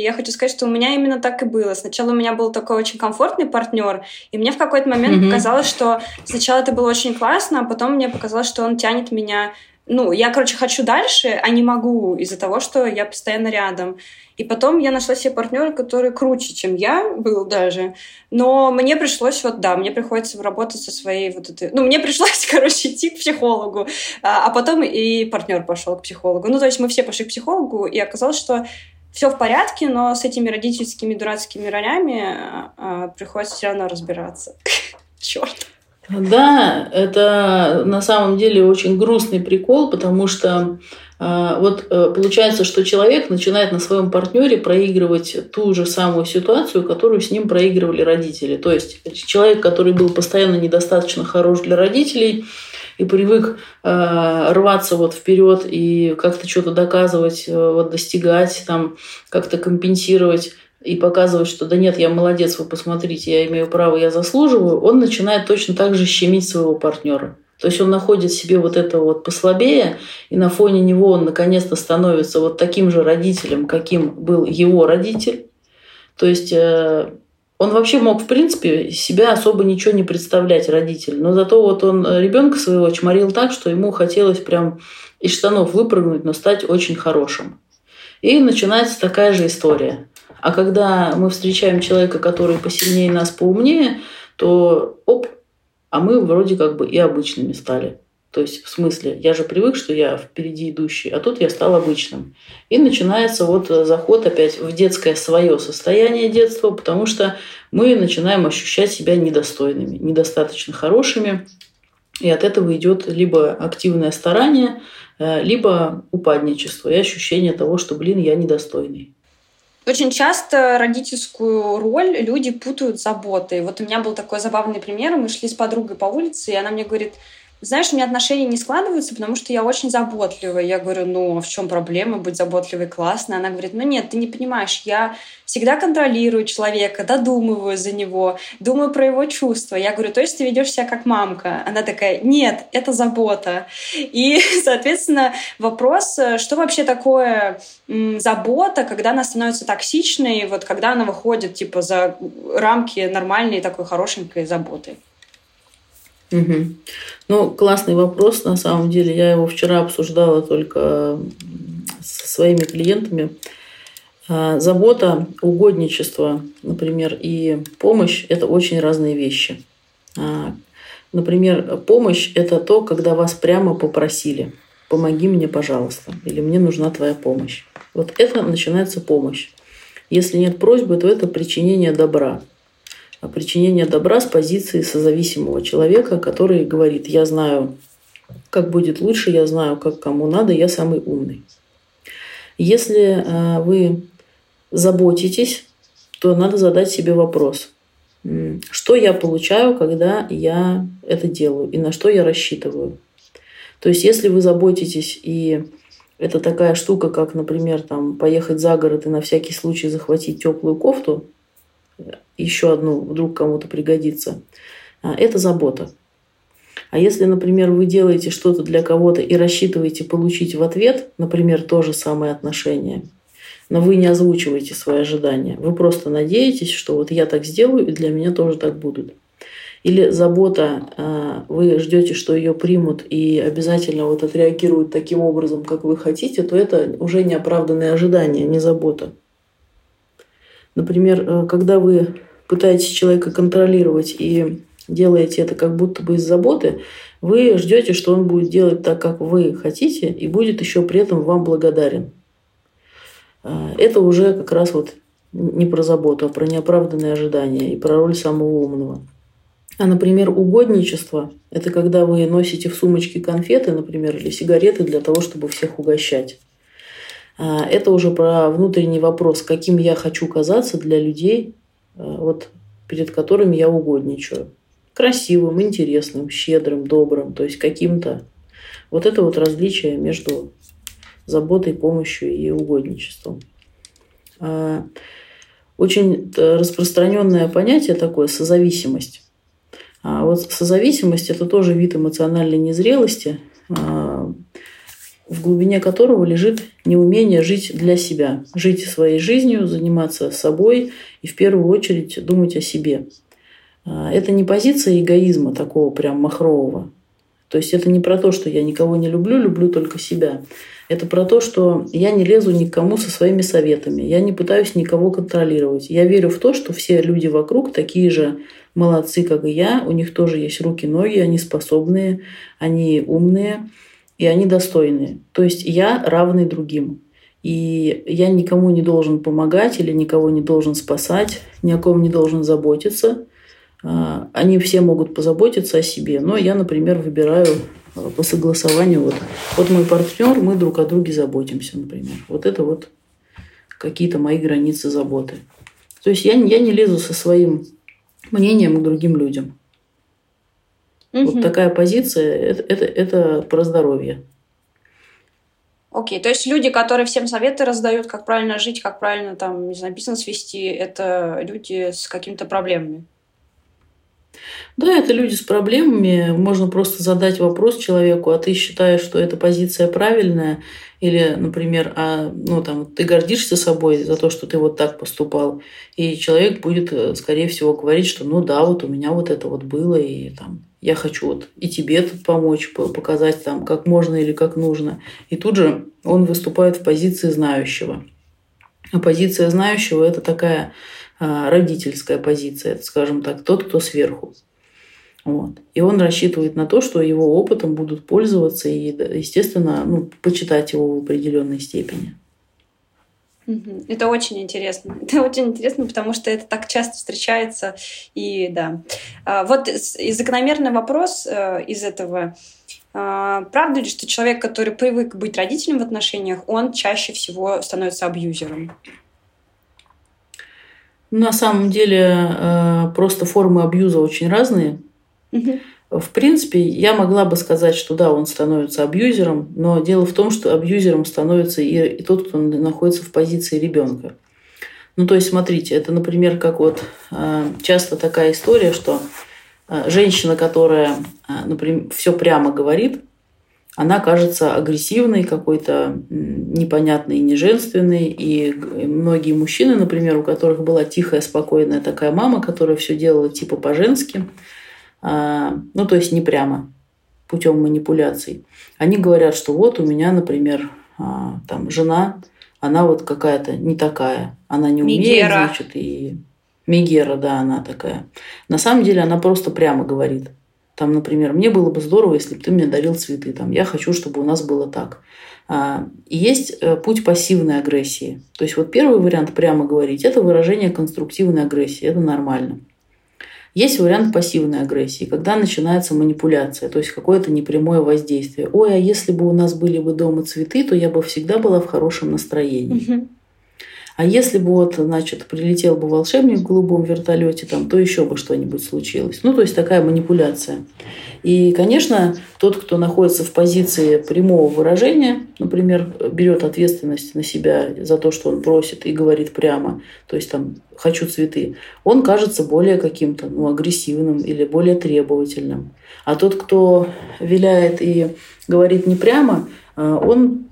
S1: Я хочу сказать, что у меня именно так и было. Сначала у меня был такой очень комфортный партнер, и мне в какой-то момент mm-hmm. показалось, что сначала это было очень классно, а потом мне показалось, что он тянет меня ну, я, короче, хочу дальше, а не могу из-за того, что я постоянно рядом. И потом я нашла себе партнера, который круче, чем я был даже. Но мне пришлось, вот да, мне приходится работать со своей вот этой... Ну, мне пришлось, <laughs> короче, идти к психологу. А, а потом и партнер пошел к психологу. Ну, то есть мы все пошли к психологу, и оказалось, что все в порядке, но с этими родительскими дурацкими ролями а, приходится все равно разбираться. <laughs> Черт.
S2: Да, это на самом деле очень грустный прикол, потому что э, вот э, получается, что человек начинает на своем партнере проигрывать ту же самую ситуацию, которую с ним проигрывали родители. То есть человек, который был постоянно недостаточно хорош для родителей, и привык э, рваться вот вперед и как-то что-то доказывать, э, вот достигать, там как-то компенсировать и показывать, что да нет, я молодец, вы посмотрите, я имею право, я заслуживаю, он начинает точно так же щемить своего партнера. То есть он находит себе вот это вот послабее, и на фоне него он наконец-то становится вот таким же родителем, каким был его родитель. То есть э, он вообще мог, в принципе, себя особо ничего не представлять, родитель. Но зато вот он ребенка своего чморил так, что ему хотелось прям из штанов выпрыгнуть, но стать очень хорошим. И начинается такая же история. А когда мы встречаем человека, который посильнее нас, поумнее, то оп, а мы вроде как бы и обычными стали. То есть, в смысле, я же привык, что я впереди идущий, а тут я стал обычным. И начинается вот заход опять в детское свое состояние детства, потому что мы начинаем ощущать себя недостойными, недостаточно хорошими. И от этого идет либо активное старание, э, либо упадничество и ощущение того, что, блин, я недостойный.
S1: Очень часто родительскую роль люди путают заботой. Вот у меня был такой забавный пример. Мы шли с подругой по улице, и она мне говорит, знаешь, у меня отношения не складываются, потому что я очень заботливая. Я говорю, ну, а в чем проблема быть заботливой, классно? Она говорит, ну нет, ты не понимаешь, я всегда контролирую человека, додумываю за него, думаю про его чувства. Я говорю, то есть ты ведешь себя как мамка? Она такая, нет, это забота. И, <laughs> соответственно, вопрос, что вообще такое забота, когда она становится токсичной, вот когда она выходит типа за рамки нормальной такой хорошенькой заботы.
S2: Угу. Ну, классный вопрос, на самом деле. Я его вчера обсуждала только со своими клиентами. А, забота, угодничество, например, и помощь – это очень разные вещи. А, например, помощь – это то, когда вас прямо попросили «помоги мне, пожалуйста» или «мне нужна твоя помощь». Вот это начинается помощь. Если нет просьбы, то это причинение добра причинение добра с позиции созависимого человека, который говорит, я знаю, как будет лучше, я знаю, как кому надо, я самый умный. Если э, вы заботитесь, то надо задать себе вопрос, что я получаю, когда я это делаю, и на что я рассчитываю. То есть, если вы заботитесь, и это такая штука, как, например, там, поехать за город и на всякий случай захватить теплую кофту – еще одну вдруг кому-то пригодится. А, это забота. А если, например, вы делаете что-то для кого-то и рассчитываете получить в ответ, например, то же самое отношение, но вы не озвучиваете свои ожидания, вы просто надеетесь, что вот я так сделаю, и для меня тоже так будут. Или забота, а, вы ждете, что ее примут и обязательно вот отреагируют таким образом, как вы хотите, то это уже неоправданные ожидания, не забота. Например, э, когда вы пытаетесь человека контролировать и делаете это как будто бы из заботы, вы ждете, что он будет делать так, как вы хотите, и будет еще при этом вам благодарен. Э, это уже как раз вот не про заботу, а про неоправданные ожидания и про роль самого умного. А, например, угодничество – это когда вы носите в сумочке конфеты, например, или сигареты для того, чтобы всех угощать. А, это уже про внутренний вопрос, каким я хочу казаться для людей, а, вот, перед которыми я угодничаю. Красивым, интересным, щедрым, добрым, то есть каким-то. Вот это вот различие между заботой, помощью и угодничеством. А, очень распространенное понятие такое созависимость. А вот созависимость – это тоже вид эмоциональной незрелости, а, в глубине которого лежит неумение жить для себя, жить своей жизнью, заниматься собой и в первую очередь думать о себе. А, это не позиция эгоизма такого прям махрового. То есть это не про то, что я никого не люблю, люблю только себя. Это про то, что я не лезу никому со своими советами, я не пытаюсь никого контролировать. Я верю в то, что все люди вокруг такие же молодцы, как и я, у них тоже есть руки, ноги, они способные, они умные и они достойные. То есть я равный другим. И я никому не должен помогать или никого не должен спасать, ни о ком не должен заботиться. А, они все могут позаботиться о себе, но я, например, выбираю а, по согласованию вот, вот мой партнер, мы друг о друге заботимся, например. Вот это вот какие-то мои границы заботы. То есть я, я не лезу со своим мнением к другим людям. Угу. Вот такая позиция это, это, это про здоровье.
S1: Окей, то есть люди, которые всем советы раздают, как правильно жить, как правильно там, не знаю, бизнес вести, это люди с какими-то проблемами.
S2: Да, это люди с проблемами. Можно просто задать вопрос человеку, а ты считаешь, что эта позиция правильная? Или, например, а, ну, там, ты гордишься собой за то, что ты вот так поступал. И человек будет, э, скорее всего, говорить, что ну да, вот у меня вот это вот было, и там я хочу вот и тебе тут помочь, показать там, как можно или как нужно. И тут же он выступает в позиции знающего. А позиция знающего – это такая а, родительская позиция, это, скажем так, тот, кто сверху. Вот. И он рассчитывает на то, что его опытом будут пользоваться и, естественно, ну, почитать его в определенной степени.
S1: Это очень интересно. <laughs> Это очень интересно, потому что это так часто встречается. И да. А, вот и закономерный вопрос э, из этого. А, правда ли, что человек, который привык быть родителем в отношениях, он чаще всего становится абьюзером?
S2: На самом деле э, просто формы абьюза очень разные. В принципе, я могла бы сказать, что да, он становится абьюзером, но дело в том, что абьюзером становится и, и тот, кто находится в позиции ребенка. Ну, то есть, смотрите, это, например, как вот э, часто такая история, что э, женщина, которая, э, например, все прямо говорит, она кажется агрессивной, какой-то непонятной, неженственной. И многие мужчины, например, у которых была тихая, спокойная такая мама, которая все делала типа по-женски, а, ну, то есть не прямо путем манипуляций. Они говорят, что вот у меня, например, а, там жена, она вот какая-то не такая, она не умеет, Мегера. значит, и Мегера, да, она такая. На самом деле она просто прямо говорит. Там, например, мне было бы здорово, если бы ты мне дарил цветы. Там, я хочу, чтобы у нас было так. А, и есть э, путь пассивной агрессии. То есть вот первый вариант прямо говорить – это выражение конструктивной агрессии. Это нормально. Есть вариант пассивной агрессии, когда начинается манипуляция, то есть какое-то непрямое воздействие. Ой, а если бы у нас были бы дома цветы, то я бы всегда была в хорошем настроении. Угу. А если бы вот, значит, прилетел бы волшебник в голубом вертолете, там, то еще бы что-нибудь случилось. Ну, то есть такая манипуляция. И, конечно, тот, кто находится в позиции прямого выражения, например, берет ответственность на себя за то, что он просит и говорит прямо, то есть там «хочу цветы», он кажется более каким-то ну, агрессивным или более требовательным. А тот, кто виляет и говорит не прямо, э, он,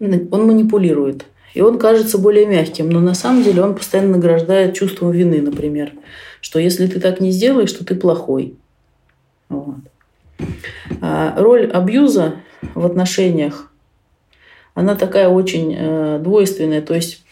S2: он манипулирует. И он кажется более мягким, но на самом деле он постоянно награждает чувством вины, например, что если ты так не сделаешь, то ты плохой. Вот. А роль абьюза в отношениях, она такая очень э, двойственная. То есть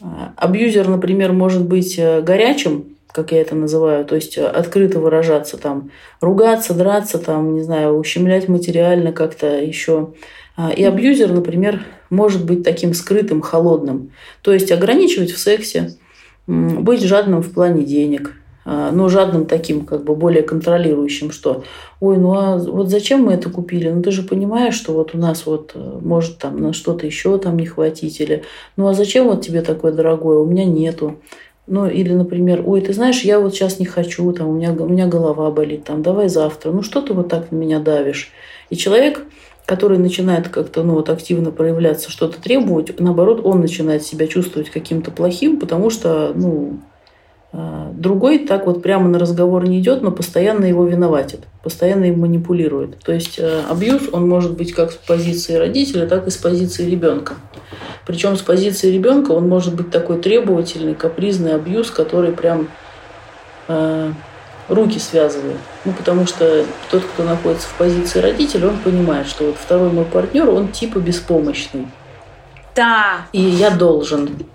S2: э, абьюзер, например, может быть э, горячим, как я это называю, то есть открыто выражаться, там, ругаться, драться, там, не знаю, ущемлять материально как-то еще. А, и абьюзер, например, может быть таким скрытым, холодным. То есть ограничивать в сексе, быть жадным в плане денег, а, но жадным таким, как бы более контролирующим, что ой, ну а вот зачем мы это купили? Ну ты же понимаешь, что вот у нас вот э, может там на что-то еще там не хватить, или ну а зачем вот тебе такое дорогое? У меня нету. Ну, или, например, ой, ты знаешь, я вот сейчас не хочу, там, у меня, у меня голова болит, там, давай завтра. Ну, что ты вот так на меня давишь? И человек который начинает как-то ну, вот, активно проявляться, что-то требовать, наоборот, он начинает себя чувствовать каким-то плохим, потому что ну, а, другой так вот прямо на разговор не идет, но постоянно его виноватит, постоянно им манипулирует. То есть э, абьюз, он может быть как с позиции родителя, так и с позиции ребенка. Причем с позиции ребенка он может быть такой требовательный, капризный абьюз, который прям э, руки связывает. Ну, потому что тот, кто находится в позиции родителя, он понимает, что вот второй мой партнер, он типа беспомощный.
S1: Да.
S2: И я должен.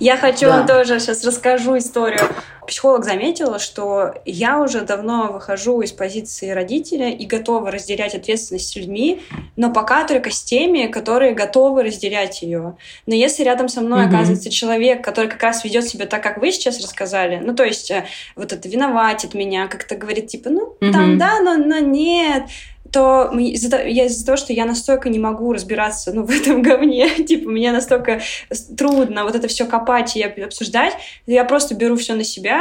S1: Я хочу да. вам тоже сейчас расскажу историю. Психолог заметила, что я уже давно выхожу из позиции родителя и готова разделять ответственность с людьми, но пока только с теми, которые готовы разделять ее. Но если рядом со мной угу. оказывается человек, который как раз ведет себя так, как вы сейчас рассказали, ну то есть э, вот это виноватит меня, как-то говорит типа, ну угу. там да, но, но нет, то из-за, я из-за того, что я настолько не могу разбираться ну, в этом говне, <laughs> типа, мне настолько трудно вот это все копать и обсуждать, я просто беру все на себя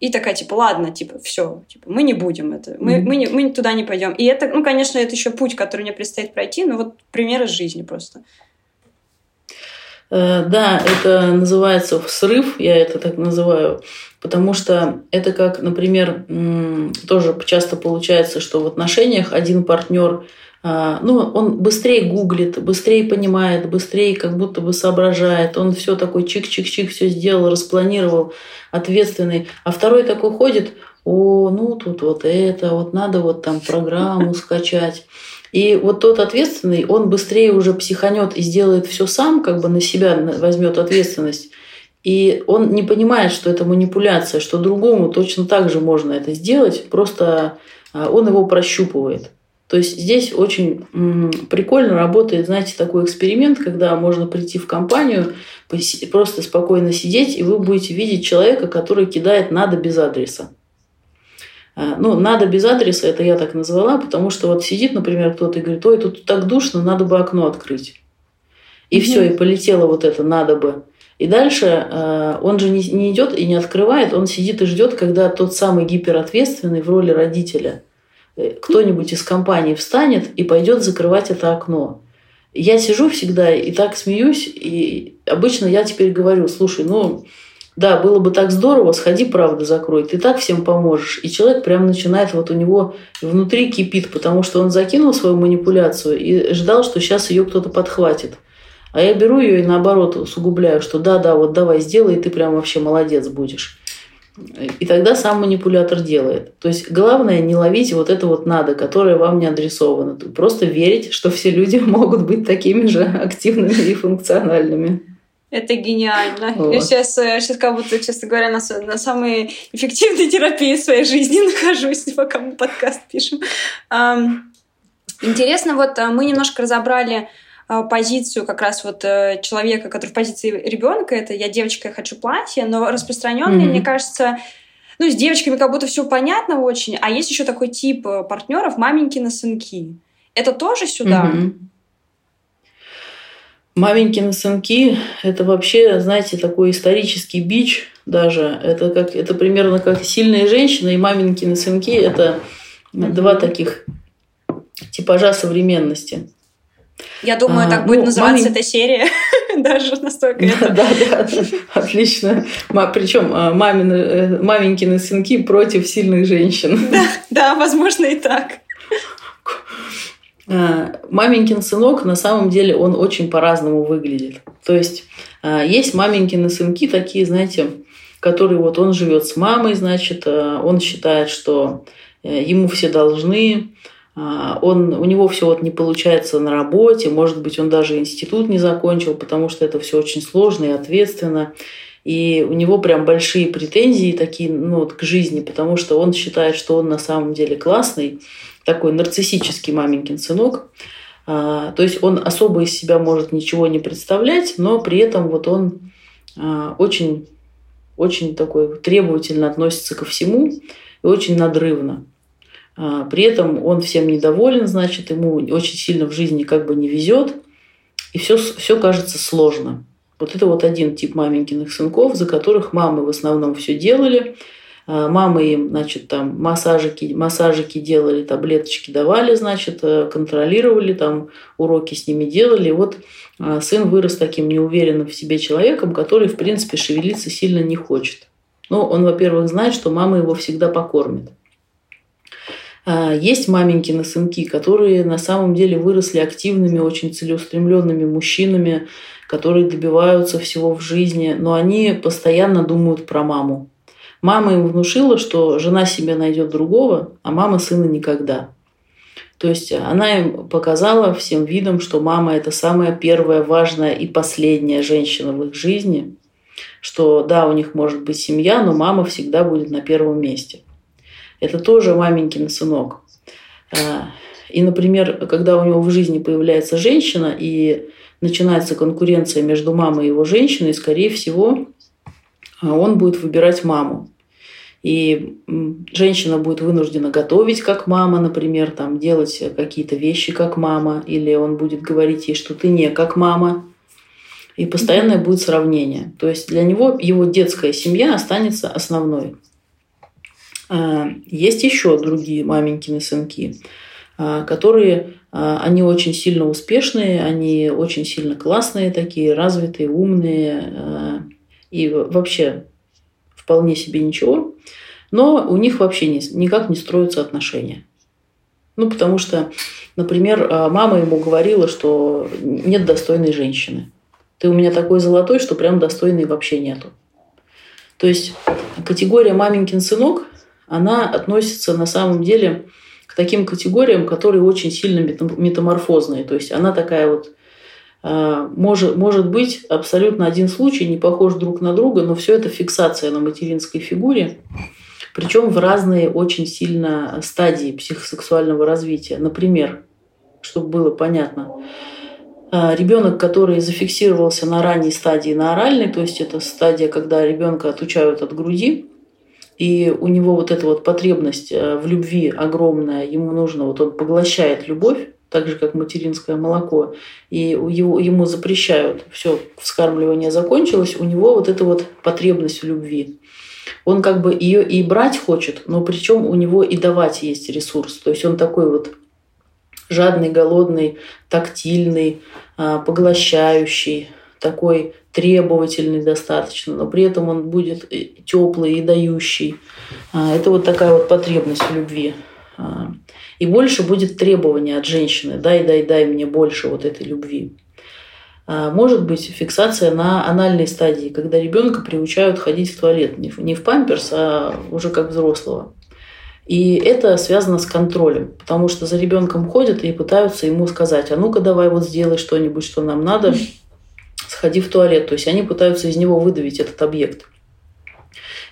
S1: и такая, типа, ладно, типа, все, типа, мы не будем это, мы, mm-hmm. мы, не, мы туда не пойдем. И это, ну, конечно, это еще путь, который мне предстоит пройти, но вот пример из жизни просто.
S2: Э, да, это называется срыв, я это так называю, потому что это как, например, тоже часто получается, что в отношениях один партнер ну, он быстрее гуглит, быстрее понимает, быстрее как будто бы соображает. Он все такой чик-чик-чик все сделал, распланировал, ответственный. А второй такой ходит, о, ну тут вот это, вот надо вот там программу скачать. И вот тот ответственный, он быстрее уже психанет и сделает все сам, как бы на себя возьмет ответственность. И он не понимает, что это манипуляция, что другому точно так же можно это сделать, просто а, он его прощупывает. То есть здесь очень прикольно работает, знаете, такой эксперимент, когда можно прийти в компанию, просто спокойно сидеть, и вы будете видеть человека, который кидает «надо» без адреса. А, ну, надо без адреса, это я так назвала, потому что вот сидит, например, кто-то и говорит, ой, тут так душно, надо бы окно открыть. И mm все, и полетело вот это надо бы. И дальше э, он же не, не идет и не открывает, он сидит и ждет, когда тот самый гиперответственный в роли родителя кто-нибудь из компании встанет и пойдет закрывать это окно. Я сижу всегда и так смеюсь, и обычно я теперь говорю, слушай, ну, да, было бы так здорово, сходи, правда, закрой, ты так всем поможешь. И человек прям начинает, вот у него внутри кипит, потому что он закинул свою манипуляцию и ждал, что сейчас ее кто-то подхватит. А я беру ее и наоборот усугубляю, что да-да, вот давай сделай, и ты прям вообще молодец будешь. И тогда сам манипулятор делает. То есть главное не ловить вот это вот надо, которое вам не адресовано. Просто верить, что все люди <laughs> могут быть такими же активными и функциональными.
S1: Это гениально. Вот. Я сейчас, сейчас как будто, честно говоря, на, на самой эффективной <laughs> терапии своей жизни <laughs> нахожусь, пока мы подкаст пишем. Интересно, вот а, мы немножко разобрали позицию как раз вот э, человека, который в позиции ребенка, это я девочка, я хочу платье, но распространенный, mm-hmm. мне кажется, ну, с девочками как будто все понятно очень, а есть еще такой тип э, партнеров маменькины сынки. Это тоже сюда? Mm-hmm.
S2: Маменькины сынки – это вообще, знаете, такой исторический бич даже. Это, как, это примерно как сильные женщины и маменькины сынки – это два таких типажа современности.
S1: Я думаю, а, так будет ну, называться мамин... эта серия. <laughs> Даже настолько
S2: это. Да, да, отлично. Причем а, мамины, э, маменькины сынки против сильных женщин. <laughs>
S1: Да, да, возможно и так.
S2: А, маменькин сынок, на самом деле, он очень по-разному выглядит. То есть, а, есть маменькины сынки такие, знаете, которые вот он живет с мамой, значит, а, он считает, что э, ему все должны, он, у него все вот не получается на работе, может быть, он даже институт не закончил, потому что это все очень сложно и ответственно. И у него прям большие претензии такие ну, вот, к жизни, потому что он считает, что он на самом деле классный, такой нарциссический маменькин сынок. А, то есть он особо из себя может ничего не представлять, но при этом вот он а, очень, очень такой требовательно относится ко всему и очень надрывно. А, при этом он всем недоволен, значит, ему очень сильно в жизни как бы не везет, и все, все кажется сложно. Вот это вот один тип маменькиных сынков, за которых мамы в основном все делали, А, мамы им, значит, там массажики, массажики делали, таблеточки давали, значит, э, контролировали, там уроки с ними делали. Вот а, сын вырос таким неуверенным в себе человеком, который, в принципе, шевелиться сильно не хочет. Ну, он, во-первых, знает, что мама его всегда покормит. А, есть маменькины сынки, которые на самом деле выросли активными, очень целеустремленными мужчинами, которые добиваются всего в жизни, но они постоянно думают про маму. Мама им внушила, что жена себе найдет другого, а мама сына никогда. То есть она им показала всем видом, что мама – это самая первая, важная и последняя женщина в их жизни, что да, у них может быть семья, но мама всегда будет на первом месте. Это тоже маменькин сынок. А, и, например, когда у него в жизни появляется женщина и начинается конкуренция между мамой и его женщиной, скорее всего, а он будет выбирать маму. И женщина будет вынуждена готовить как мама, например, там, делать какие-то вещи как мама, или он будет говорить ей, что ты не как мама. И постоянное будет сравнение. То есть для него его детская семья останется основной. А, есть еще другие маменькины сынки, а, которые а, они очень сильно успешные, они очень сильно классные такие, развитые, умные и вообще вполне себе ничего, но у них вообще не, никак не строятся отношения. Ну, потому что, например, мама ему говорила, что нет достойной женщины. Ты у меня такой золотой, что прям достойной вообще нету. То есть категория маменькин сынок, она относится на самом деле к таким категориям, которые очень сильно метаморфозные. То есть она такая вот а, может, может быть абсолютно один случай, не похож друг на друга, но все это фиксация на материнской фигуре, причем в разные очень сильно стадии психосексуального развития. Например, чтобы было понятно, а, ребенок, который зафиксировался на ранней стадии на оральной, то есть это стадия, когда ребенка отучают от груди, и у него вот эта вот потребность э, в любви огромная, ему нужно, вот он поглощает любовь, так же, как материнское молоко, и его, ему запрещают, все, вскармливание закончилось, у него вот эта вот потребность в любви. Он как бы ее и брать хочет, но причем у него и давать есть ресурс. То есть он такой вот жадный, голодный, тактильный, а, поглощающий, такой требовательный достаточно, но при этом он будет теплый и дающий. А, это вот такая вот потребность в любви. А, и больше будет требования от женщины. Дай, дай, дай мне больше вот этой любви. А, может быть фиксация на анальной стадии, когда ребенка приучают ходить в туалет. Не в памперс, а уже как взрослого. И это связано с контролем, потому что за ребенком ходят и пытаются ему сказать, а ну-ка давай вот сделай что-нибудь, что нам надо, сходи в туалет. То есть они пытаются из него выдавить этот объект.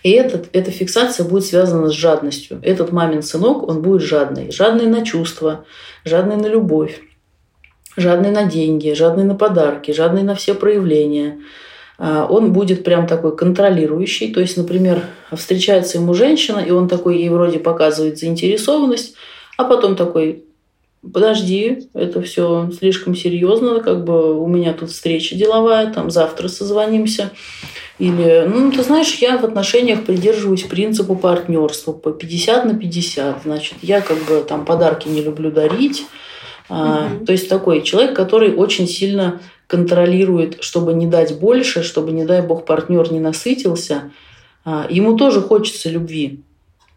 S2: И этот, эта фиксация будет связана с жадностью. Этот мамин сынок, он будет жадный. Жадный на чувства, жадный на любовь, жадный на деньги, жадный на подарки, жадный на все проявления. А, он будет прям такой контролирующий. То есть, например, встречается ему женщина, и он такой ей вроде показывает заинтересованность, а потом такой, подожди, это все слишком серьезно, как бы у меня тут встреча деловая, там завтра созвонимся. Или, ну, ты знаешь, я в отношениях придерживаюсь принципу партнерства по 50 на 50. Значит, я как бы там подарки не люблю дарить. Угу. То есть такой человек, который очень сильно контролирует, чтобы не дать больше, чтобы, не дай бог, партнер не насытился. А, ему тоже хочется любви.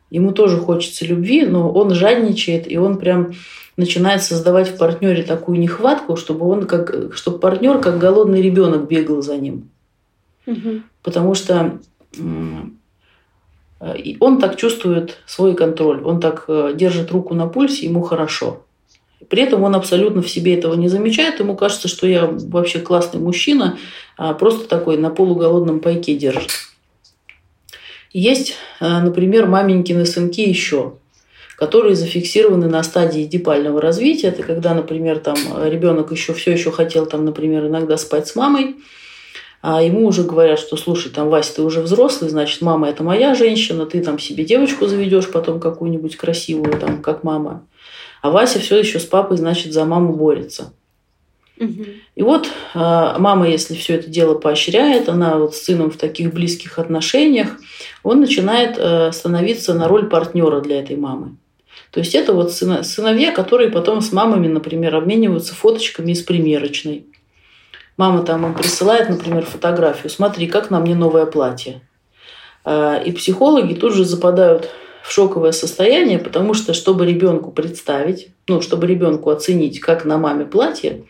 S2: Ему тоже хочется любви, но он жадничает, и он прям начинает создавать в партнере такую нехватку, чтобы он как, чтобы партнер как голодный ребенок бегал за ним. Угу. Потому что он так чувствует свой контроль, он так э, держит руку на пульсе, ему хорошо. При этом он абсолютно в себе этого не замечает. Ему кажется, что я вообще классный мужчина, а просто такой на полуголодном пайке держит. Есть, э, например, маменькины сынки еще, которые зафиксированы на стадии дипального развития. Это когда, например, там ребенок еще все еще хотел, там, например, иногда спать с мамой, а ему уже говорят, что слушай, там, Вася, ты уже взрослый, значит, мама это моя женщина, ты там себе девочку заведешь потом какую-нибудь красивую, там, как мама. А Вася все еще с папой, значит, за маму борется. И вот а, мама, если все это дело поощряет, она вот с сыном в таких близких отношениях, он начинает э, становиться на роль партнера для этой мамы. То есть это вот сыновья, которые потом с мамами, например, обмениваются фоточками из примерочной. Мама там им присылает, например, фотографию. Смотри, как на мне новое платье. А, и психологи тут же западают в шоковое состояние, потому что, чтобы ребенку представить, ну, чтобы ребенку оценить, как на маме платье,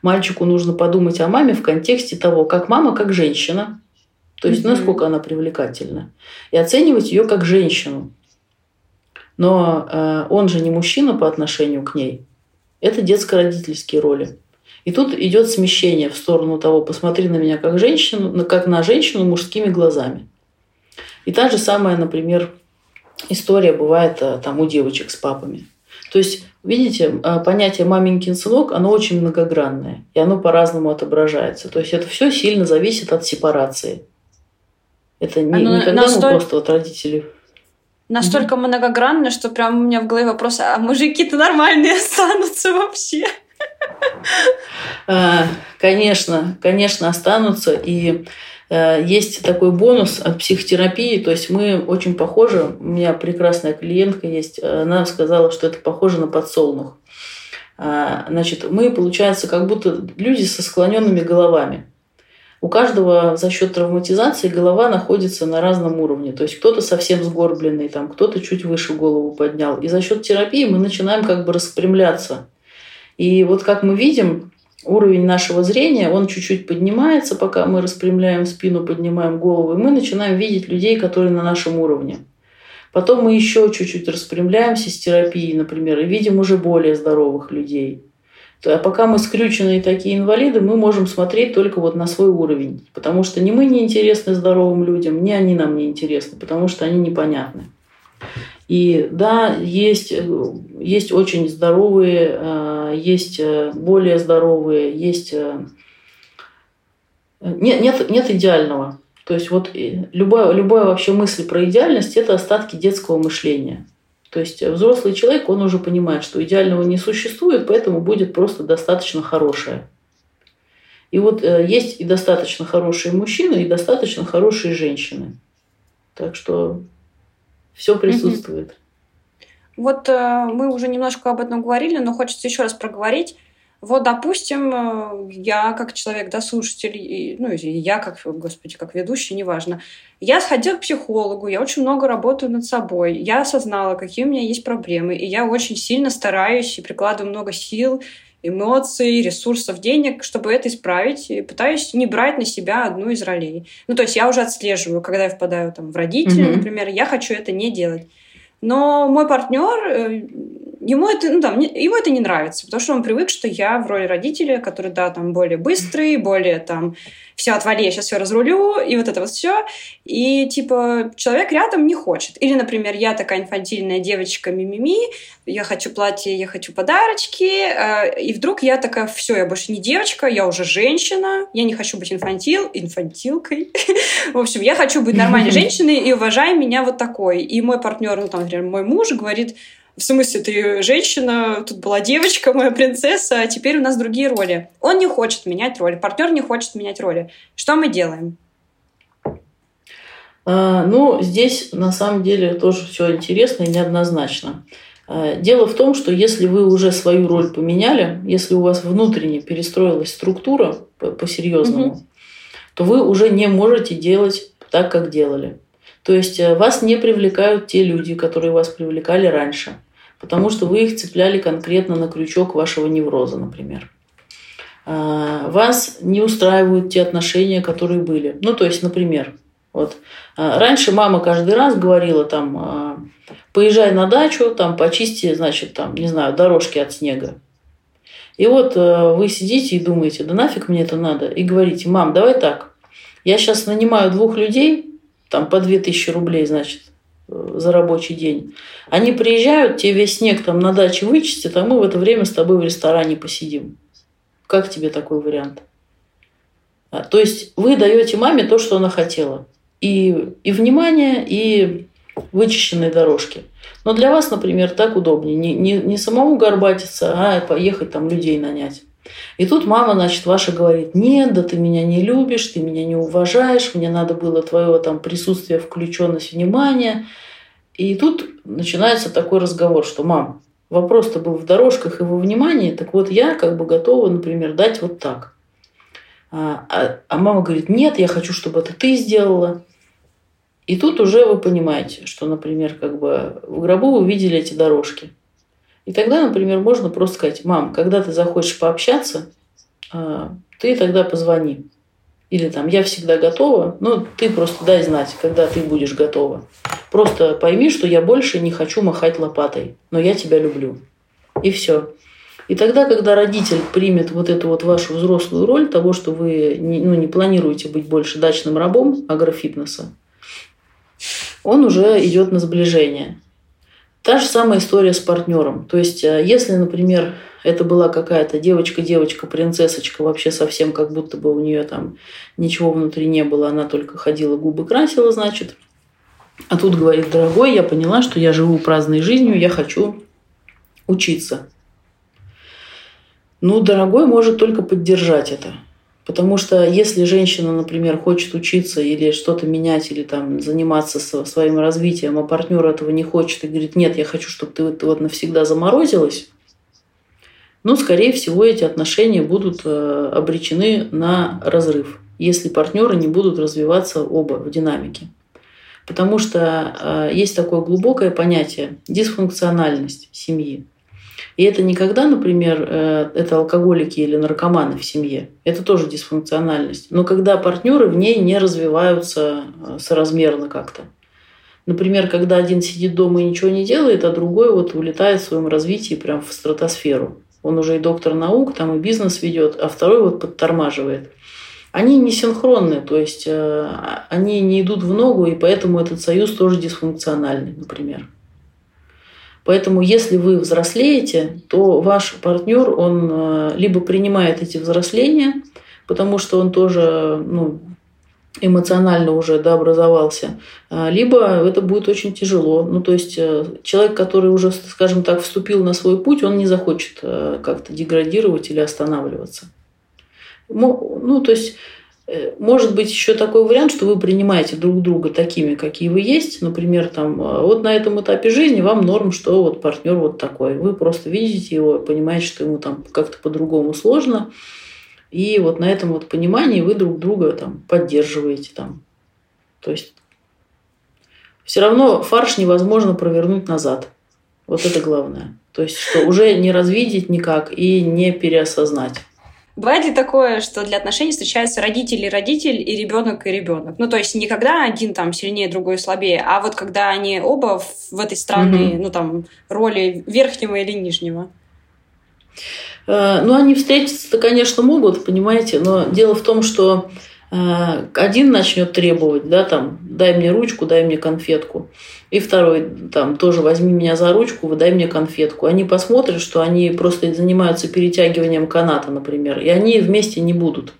S2: мальчику нужно подумать о маме в контексте того, как мама, как женщина, то есть mm-hmm. насколько она привлекательна, и оценивать ее как женщину. Но э, он же не мужчина по отношению к ней. Это детско-родительские роли. И тут идет смещение в сторону того, посмотри на меня как женщину, как на женщину мужскими глазами. И та же самая, например, история бывает э, там у девочек с папами. То есть, видите, э, понятие маменькин сынок, оно очень многогранное, и оно по-разному отображается. То есть это все сильно зависит от сепарации. Это не, оно не когда настолько... мы просто вот родители
S1: настолько mm-hmm. многогранно, что прям у меня в голове вопрос, а мужики-то нормальные <laughs> останутся вообще?
S2: А, конечно, конечно, останутся. И Э, есть такой бонус от психотерапии, то есть мы очень похожи, у меня прекрасная клиентка есть, она сказала, что это похоже на подсолнух. А, значит, мы, получается, как будто люди со склоненными головами. У каждого за счет травматизации голова находится на разном уровне. То есть кто-то совсем сгорбленный, там, кто-то чуть выше голову поднял. И за счет терапии мы начинаем как бы распрямляться. И вот как мы видим, уровень нашего зрения, он чуть-чуть поднимается, пока мы распрямляем спину, поднимаем голову, и мы начинаем видеть людей, которые на нашем уровне. Потом мы еще чуть-чуть распрямляемся с терапией, например, и видим уже более здоровых людей. А пока мы скрюченные такие инвалиды, мы можем смотреть только вот на свой уровень. Потому что ни мы не интересны здоровым людям, ни они нам не интересны, потому что они непонятны. И да, есть, есть очень здоровые, э, есть э, более здоровые, есть... Э, нет, нет, нет идеального. То есть вот любая, любая вообще мысль про идеальность – это остатки детского мышления. То есть взрослый человек, он уже понимает, что идеального не существует, поэтому будет просто достаточно хорошее. И вот есть и достаточно хорошие мужчины, и достаточно хорошие женщины. Так что все присутствует.
S1: Вот э, мы уже немножко об этом говорили, но хочется еще раз проговорить. Вот, допустим, э, я как человек, да, слушатель, ну, и я как, господи, как ведущий, неважно. Я сходила к психологу, я очень много работаю над собой, я осознала, какие у меня есть проблемы, и я очень сильно стараюсь и прикладываю много сил, эмоций, ресурсов, денег, чтобы это исправить, и пытаюсь не брать на себя одну из ролей. Ну, то есть я уже отслеживаю, когда я впадаю там в родителя, mm-hmm. например, я хочу это не делать. Но мой партнер, э, ему это, ну, там, ему это не нравится, потому что он привык, что я в роли родителя, который, да, там, более быстрый, более, там, все, отвали, я сейчас все разрулю, и вот это вот все. И, типа, человек рядом не хочет. Или, например, я такая инфантильная девочка мимими, я хочу платье, я хочу подарочки, э, и вдруг я такая, все, я больше не девочка, я уже женщина, я не хочу быть инфантил, инфантилкой. <laughs> В общем, я хочу быть нормальной <laughs> женщиной, и уважай меня вот такой. И мой партнер, ну, там, например, мой муж говорит, в смысле, ты женщина, тут была девочка, моя принцесса, а теперь у нас другие роли. Он не хочет менять роли, партнер не хочет менять роли. Что мы делаем?
S2: А, ну, здесь на самом деле тоже все интересно и неоднозначно. А, дело в том, что если вы уже свою роль поменяли, если у вас внутренне перестроилась структура по-серьезному, угу. то вы уже не можете делать так, как делали. То есть э, вас не привлекают те люди, которые вас привлекали раньше, потому что вы их цепляли конкретно на крючок вашего невроза, например. А, вас не устраивают те отношения, которые были. Ну, то есть, например, вот а, раньше мама каждый раз говорила там, а, поезжай на дачу, там почисти, значит, там, не знаю, дорожки от снега. И вот э, вы сидите и думаете, да нафиг мне это надо, и говорите, мам, давай так, я сейчас нанимаю двух людей, там по 2000 рублей, значит, за рабочий день. Они приезжают, тебе весь снег там на даче вычистят, а мы в это время с тобой в ресторане посидим. Как тебе такой вариант? А, то есть вы даете маме то, что она хотела. И, и внимание, и вычищенные дорожки. Но для вас, например, так удобнее. Не, не, не самому горбатиться, а поехать там людей нанять. И тут мама, значит, ваша говорит, нет, да ты меня не любишь, ты меня не уважаешь, мне надо было твоего там присутствия, включенность, внимания. И тут начинается такой разговор, что мам, вопрос-то был в дорожках и во внимании, так вот я как бы готова, например, дать вот так. А, а, а мама говорит, нет, я хочу, чтобы это ты сделала. И тут уже вы понимаете, что, например, как бы в гробу вы видели эти дорожки. И тогда, например, можно просто сказать, мам, когда ты захочешь пообщаться, а, ты тогда позвони. Или там, я всегда готова, но ты просто дай знать, когда ты будешь готова. Просто пойми, что я больше не хочу махать лопатой, но я тебя люблю. И все. И тогда, когда родитель примет вот эту вот вашу взрослую роль того, что вы не, ну, не планируете быть больше дачным рабом агрофитнеса, он уже идет на сближение. Та же самая история с партнером. То есть, э, если, например, это была какая-то девочка-девочка, принцессочка, вообще совсем как будто бы у нее там ничего внутри не было, она только ходила, губы красила, значит. А тут говорит, дорогой, я поняла, что я живу праздной жизнью, я хочу учиться. Ну, дорогой может только поддержать это. Потому что если женщина, например, хочет учиться или что-то менять, или там заниматься своим развитием, а партнер этого не хочет и говорит, нет, я хочу, чтобы ты вот навсегда заморозилась, ну, скорее всего, эти отношения будут э, обречены на разрыв, если партнеры не будут развиваться оба в динамике. Потому что э, есть такое глубокое понятие дисфункциональность семьи. И это не когда, например, э, это алкоголики или наркоманы в семье. Это тоже дисфункциональность. Но когда партнеры в ней не развиваются э, соразмерно как-то. Например, когда один сидит дома и ничего не делает, а другой вот улетает в своем развитии прям в стратосферу. Он уже и доктор наук, там и бизнес ведет, а второй вот подтормаживает. Они не синхронны, то есть э, они не идут в ногу, и поэтому этот союз тоже дисфункциональный, например. Поэтому, если вы взрослеете, то ваш партнер, он э, либо принимает эти взросления, потому что он тоже ну, эмоционально уже дообразовался, а, либо это будет очень тяжело. Ну, то есть э, человек, который уже, скажем так, вступил на свой путь, он не захочет э, как-то деградировать или останавливаться. Ну, то есть Э, может быть еще такой вариант, что вы принимаете друг друга такими, какие вы есть. Например, там, э, вот на этом этапе жизни вам норм, что вот партнер вот такой. Вы просто видите его, понимаете, что ему там как-то по-другому сложно. И вот на этом вот понимании вы друг друга там поддерживаете. Там. То есть все равно фарш невозможно провернуть назад. Вот это главное. То есть, что уже не развидеть никак и не переосознать.
S1: Бывает ли такое, что для отношений встречаются родители и родитель, и ребенок и ребенок? Ну, то есть не когда один там сильнее, другой слабее, а вот когда они оба в этой странной, mm-hmm. ну, там, роли верхнего или нижнего.
S2: Э, ну, они встретиться-то, конечно, могут, понимаете, но дело в том, что один начнет требовать, да, там, дай мне ручку, дай мне конфетку. И второй, там, тоже возьми меня за ручку, выдай мне конфетку. Они посмотрят, что они просто занимаются перетягиванием каната, например, и они вместе не будут.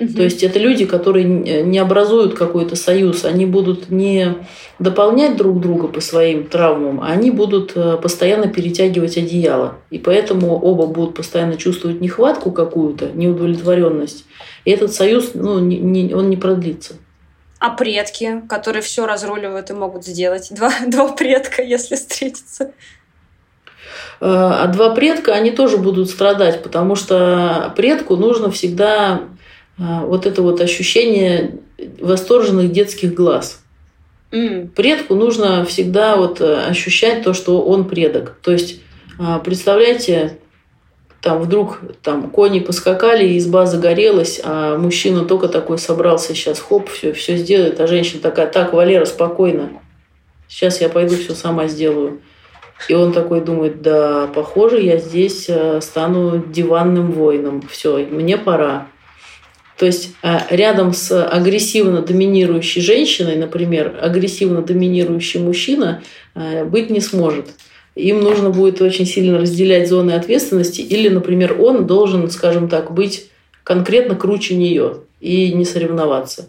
S2: Угу. То есть это люди, которые не образуют какой-то союз, они будут не дополнять друг друга по своим травмам, а они будут э, постоянно перетягивать одеяло. И поэтому оба будут постоянно чувствовать нехватку какую-то, неудовлетворенность. И этот союз, ну, не, не, он не продлится.
S1: А предки, которые все разруливают и могут сделать? Два, два предка, если встретиться.
S2: Э, а два предка, они тоже будут страдать, потому что предку нужно всегда э, вот это вот ощущение восторженных детских глаз. Mm. Предку нужно всегда вот э, ощущать то, что он предок. То есть, представляете, там вдруг там кони поскакали, изба загорелась, а мужчина только такой собрался сейчас, хоп, все, все сделает, а женщина такая, так, Валера, спокойно, сейчас я пойду все сама сделаю. И он такой думает, да, похоже, я здесь э, стану диванным воином, все, мне пора. То есть э, рядом с агрессивно доминирующей женщиной, например, агрессивно доминирующий мужчина э, быть не сможет им нужно будет очень сильно разделять зоны ответственности, или, например, он должен, скажем так, быть конкретно круче нее и не соревноваться.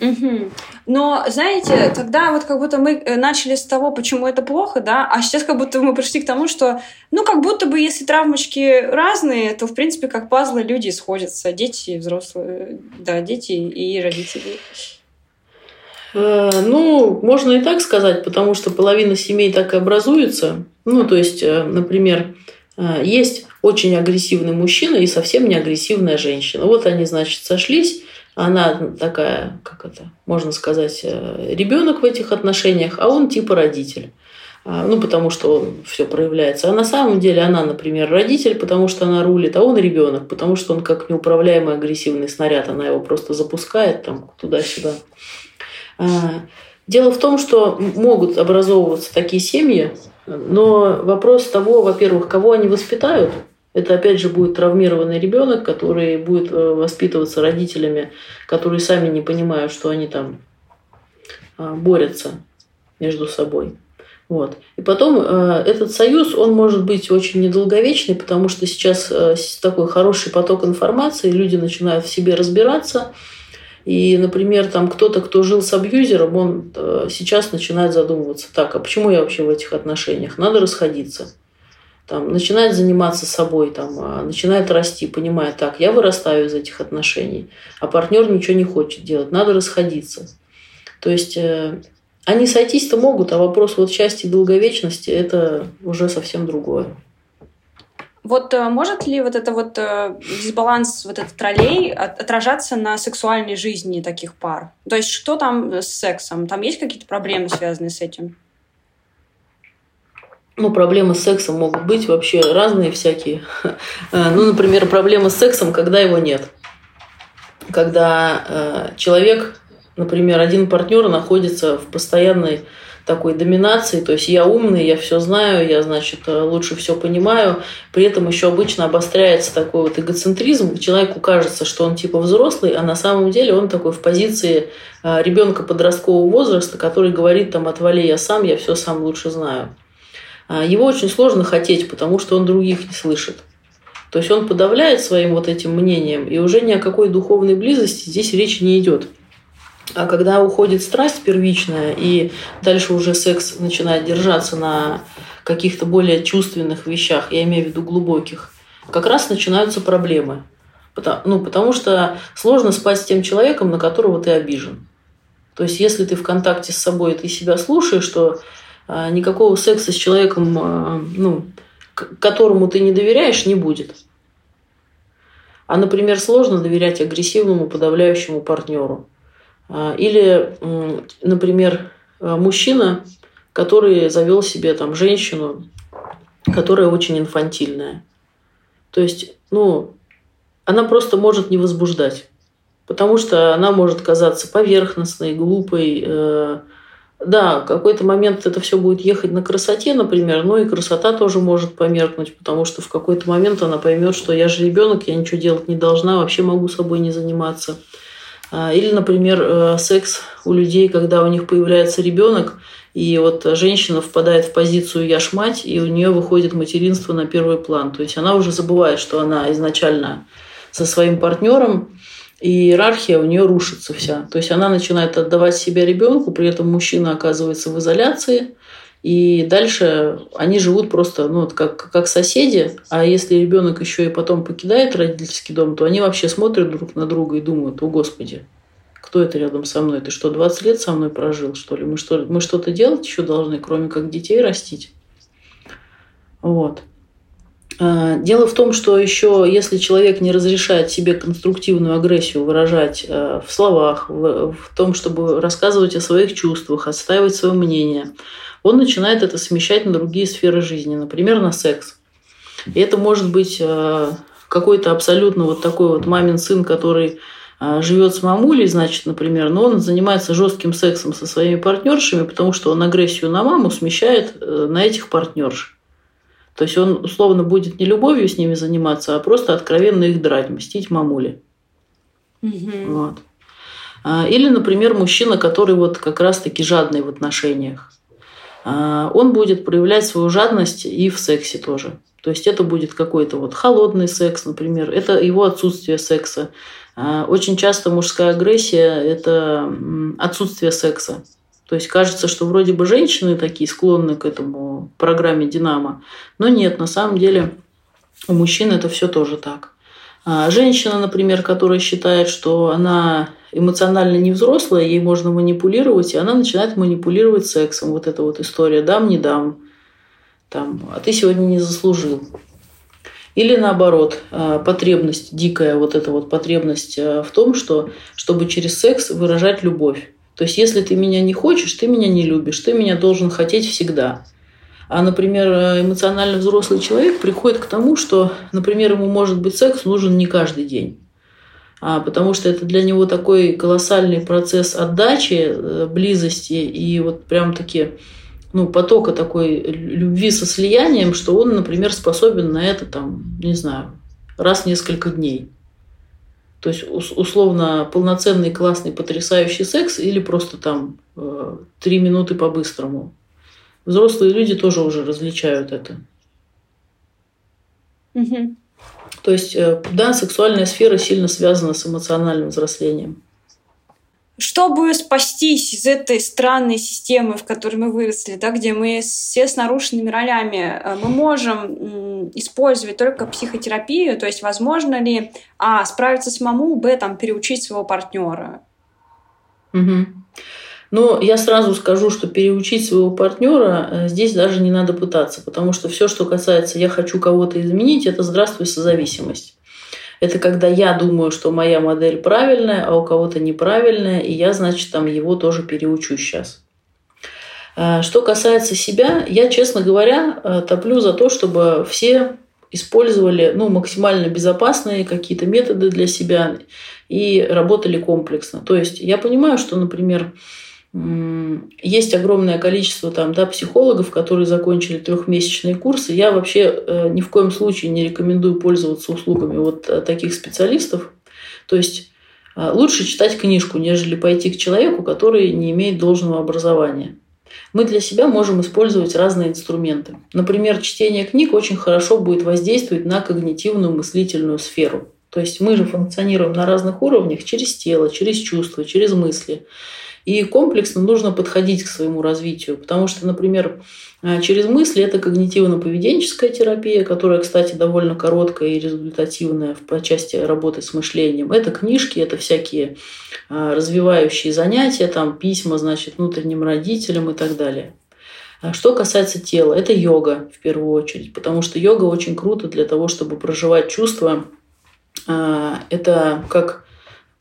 S1: Угу. Но, знаете, тогда вот как будто мы э, начали с того, почему это плохо, да, а сейчас как будто мы пришли к тому, что, ну, как будто бы, если травмочки разные, то, в принципе, как пазлы люди сходятся. Дети и взрослые, да, дети и родители.
S2: Э, ну, можно и так сказать, потому что половина семей так и образуется. Ну, то есть, э, например, есть очень агрессивный мужчина и совсем не агрессивная женщина. Вот они, значит, сошлись, она такая, как это, можно сказать, э, ребенок в этих отношениях, а он типа родитель. А, ну, потому что он все проявляется. А на самом деле она, например, родитель, потому что она рулит, а он ребенок, потому что он как неуправляемый агрессивный снаряд, она его просто запускает там туда-сюда. А, дело в том, что могут образовываться такие семьи, но вопрос того, во-первых, кого они воспитают – это опять же будет травмированный ребенок, который будет э, воспитываться родителями, которые сами не понимают, что они там а, борются между собой. Вот. И потом э, этот союз, он может быть очень недолговечный, потому что сейчас э, такой хороший поток информации, люди начинают в себе разбираться. И, например, там кто-то, кто жил с абьюзером, он сейчас начинает задумываться, так, а почему я вообще в этих отношениях? Надо расходиться там, начинает заниматься собой, там, а, начинает расти, понимая, так, я вырастаю из этих отношений, а партнер ничего не хочет делать, надо расходиться. То есть э, они сойтись-то могут, а вопрос вот счастья и долговечности – это уже совсем другое.
S1: Вот э, может ли вот это вот э, дисбаланс, вот этот ролей отражаться на сексуальной жизни таких пар? То есть что там с сексом? Там есть какие-то проблемы, связанные с этим?
S2: Ну, проблемы с сексом могут быть вообще разные всякие. Э, ну, например, проблема с сексом, когда его нет. Когда э, человек, например, один партнер находится в постоянной такой доминации, то есть я умный, я все знаю, я, значит, э, лучше все понимаю. При этом еще обычно обостряется такой вот эгоцентризм. Человеку кажется, что он типа взрослый, а на самом деле он такой в позиции ребенка подросткового возраста, который говорит там «отвали, я сам, я все сам лучше знаю». А, его очень сложно хотеть, потому что он других не слышит. То есть он подавляет своим вот этим мнением, и уже ни о какой духовной близости здесь речи не идет. А когда уходит страсть первичная, и дальше уже секс начинает держаться на каких-то более чувственных вещах, я имею в виду глубоких, как раз начинаются проблемы. Потому, ну, потому что сложно спать с тем человеком, на которого ты обижен. То есть, если ты в контакте с собой, ты себя слушаешь, что никакого секса с человеком, а, ну, которому ты не доверяешь, не будет. А, например, сложно доверять агрессивному, подавляющему партнеру. А, или, например, мужчина, который завел себе там женщину, которая очень инфантильная. То есть, ну, она просто может не возбуждать, потому что она может казаться поверхностной, глупой, э, да, в какой-то момент это все будет ехать на красоте, например, но и красота тоже может померкнуть, потому что в какой-то момент она поймет, что я же ребенок, я ничего делать не должна, вообще могу собой не заниматься. А, или, например, э, секс у людей, когда у них появляется ребенок, и вот женщина впадает в позицию «я ж мать», и у нее выходит материнство на первый план. То есть она уже забывает, что она изначально со своим партнером, и иерархия у нее рушится вся. То есть она начинает отдавать себя ребенку, при этом мужчина оказывается в изоляции, и дальше они живут просто ну, как, как соседи, а если ребенок еще и потом покидает родительский дом, то они вообще смотрят друг на друга и думают, о господи, кто это рядом со мной? Ты что, 20 лет со мной прожил, что ли? Мы, что, мы что-то делать еще должны, кроме как детей растить? Вот. А, дело в том, что еще если человек не разрешает себе конструктивную агрессию выражать э, в словах, в том, чтобы рассказывать о своих чувствах, отстаивать свое мнение, он начинает это смещать на другие сферы жизни, например, на секс. И это может быть э, какой-то абсолютно вот такой вот мамин сын, который э, живет с мамулей, значит, например, но он занимается жестким сексом со своими партнершами, потому что он агрессию на маму смещает на этих партнерш. То есть он условно будет не любовью с ними заниматься, а просто откровенно их драть, мстить мамуле. Угу. Вот. А, или, например, мужчина, который вот как раз-таки жадный в отношениях. А, он будет проявлять свою жадность и в сексе тоже. То есть это будет какой-то вот холодный секс, например, это его отсутствие секса. А, очень часто мужская агрессия – это отсутствие секса. То есть кажется, что вроде бы женщины такие склонны к этому программе «Динамо», но нет, на самом деле у мужчин это все тоже так. А женщина, например, которая считает, что она эмоционально не взрослая, ей можно манипулировать, и она начинает манипулировать сексом. Вот эта вот история «дам, не дам», там, «а ты сегодня не заслужил». Или наоборот, а, потребность, дикая вот эта вот потребность а, в том, что, чтобы через секс выражать любовь. То есть, если ты меня не хочешь, ты меня не любишь, ты меня должен хотеть всегда. А, например, эмоционально взрослый человек приходит к тому, что, например, ему может быть секс нужен не каждый день. А, потому что это для него такой колоссальный процесс отдачи, э, близости и вот прям таки ну, потока такой любви со слиянием, что он, например, способен на это, там, не знаю, раз в несколько дней. То есть, условно, полноценный, классный, потрясающий секс или просто там э, три минуты по-быстрому. Взрослые люди тоже уже различают это.
S1: Угу.
S2: То есть, э, да, сексуальная сфера сильно связана с эмоциональным взрослением.
S1: Чтобы спастись из этой странной системы, в которой мы выросли, да, где мы все с нарушенными ролями, э, мы можем использовать только психотерапию, то есть возможно ли а, справиться самому, б, там, переучить своего партнера?
S2: Угу. Но я сразу скажу, что переучить своего партнера э, здесь даже не надо пытаться, потому что все, что касается «я хочу кого-то изменить», это «здравствуй, созависимость». Это когда я думаю, что моя модель правильная, а у кого-то неправильная, и я, значит, там его тоже переучу сейчас. Э, что касается себя, я, честно говоря, э, топлю за то, чтобы все использовали ну, максимально безопасные какие-то методы для себя и работали комплексно. То есть я понимаю, что, например, есть огромное количество там, да, психологов, которые закончили трехмесячные курсы. Я вообще э, ни в коем случае не рекомендую пользоваться услугами вот э, таких специалистов. То есть э, лучше читать книжку, нежели пойти к человеку, который не имеет должного образования. Мы для себя можем использовать разные инструменты. Например, чтение книг очень хорошо будет воздействовать на когнитивную мыслительную сферу. То есть мы же функционируем на разных уровнях через тело, через чувства, через мысли. И комплексно нужно подходить к своему развитию, потому что, например, э, через мысли это когнитивно-поведенческая терапия, которая, кстати, довольно короткая и результативная по части работы с мышлением. Это книжки, это всякие э, развивающие занятия, там письма, значит, внутренним родителям и так далее. А что касается тела, это йога в первую очередь, потому что йога очень круто для того, чтобы проживать чувства. Э, это как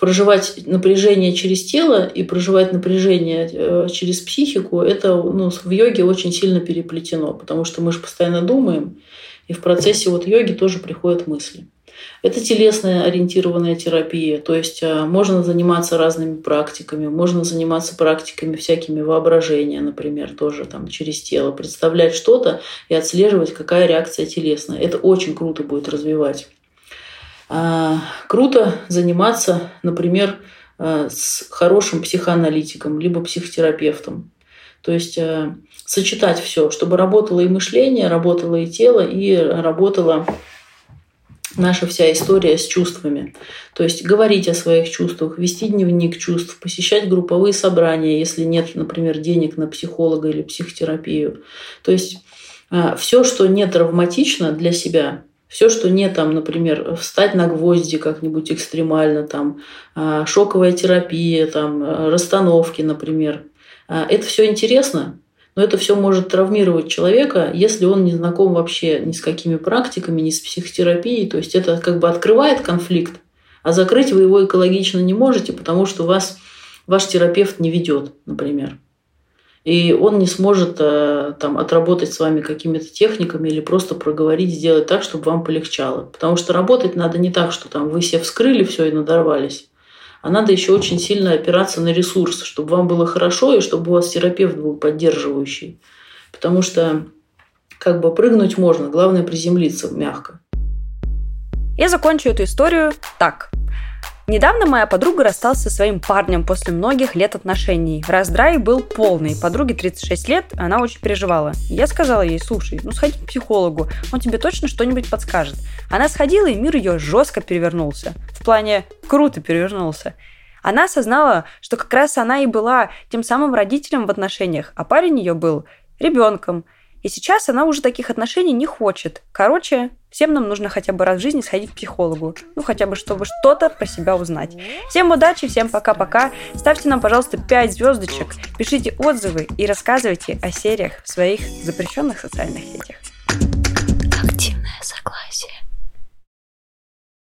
S2: проживать напряжение через тело и проживать напряжение э, через психику, это ну, в йоге очень сильно переплетено, потому что мы же постоянно думаем, и в процессе вот йоги тоже приходят мысли. Это телесная ориентированная терапия, то есть э, можно заниматься разными практиками, можно заниматься практиками всякими воображения, например, тоже там через тело, представлять что-то и отслеживать, какая реакция телесная. Это очень круто будет развивать круто заниматься, например, а, с хорошим психоаналитиком, либо психотерапевтом. То есть а, сочетать все, чтобы работало и мышление, работало и тело, и работала наша вся история с чувствами. То есть говорить о своих чувствах, вести дневник чувств, посещать групповые собрания, если нет, например, денег на психолога или психотерапию. То есть все, что не травматично для себя, все, что не там, например, встать на гвозди как-нибудь экстремально, там, а, шоковая терапия, там, а, расстановки, например. А, это все интересно, но это все может травмировать человека, если он не знаком вообще ни с какими практиками, ни с психотерапией. То есть это как бы открывает конфликт, а закрыть вы его экологично не можете, потому что вас ваш терапевт не ведет, например и он не сможет э, там, отработать с вами какими-то техниками или просто проговорить, сделать так, чтобы вам полегчало. Потому что работать надо не так, что там вы все вскрыли все и надорвались, а надо еще очень сильно опираться на ресурс, чтобы вам было хорошо и чтобы у вас терапевт был поддерживающий. Потому что как бы прыгнуть можно, главное приземлиться мягко.
S3: Я закончу эту историю так.
S1: Недавно моя подруга рассталась со своим парнем после многих лет отношений. Раздрай был полный. Подруге 36 лет, она очень переживала. Я сказала ей, слушай, ну сходи к психологу, он тебе точно что-нибудь подскажет. Она сходила, и мир ее жестко перевернулся. В плане круто перевернулся. Она осознала, что как раз она и была тем самым родителем в отношениях, а парень ее был ребенком. И сейчас она уже таких отношений не хочет. Короче, всем нам нужно хотя бы раз в жизни сходить к психологу. Ну, хотя бы, чтобы что-то про себя узнать. Всем удачи, всем пока-пока. Ставьте нам, пожалуйста, 5 звездочек, пишите отзывы и рассказывайте о сериях в своих запрещенных социальных сетях.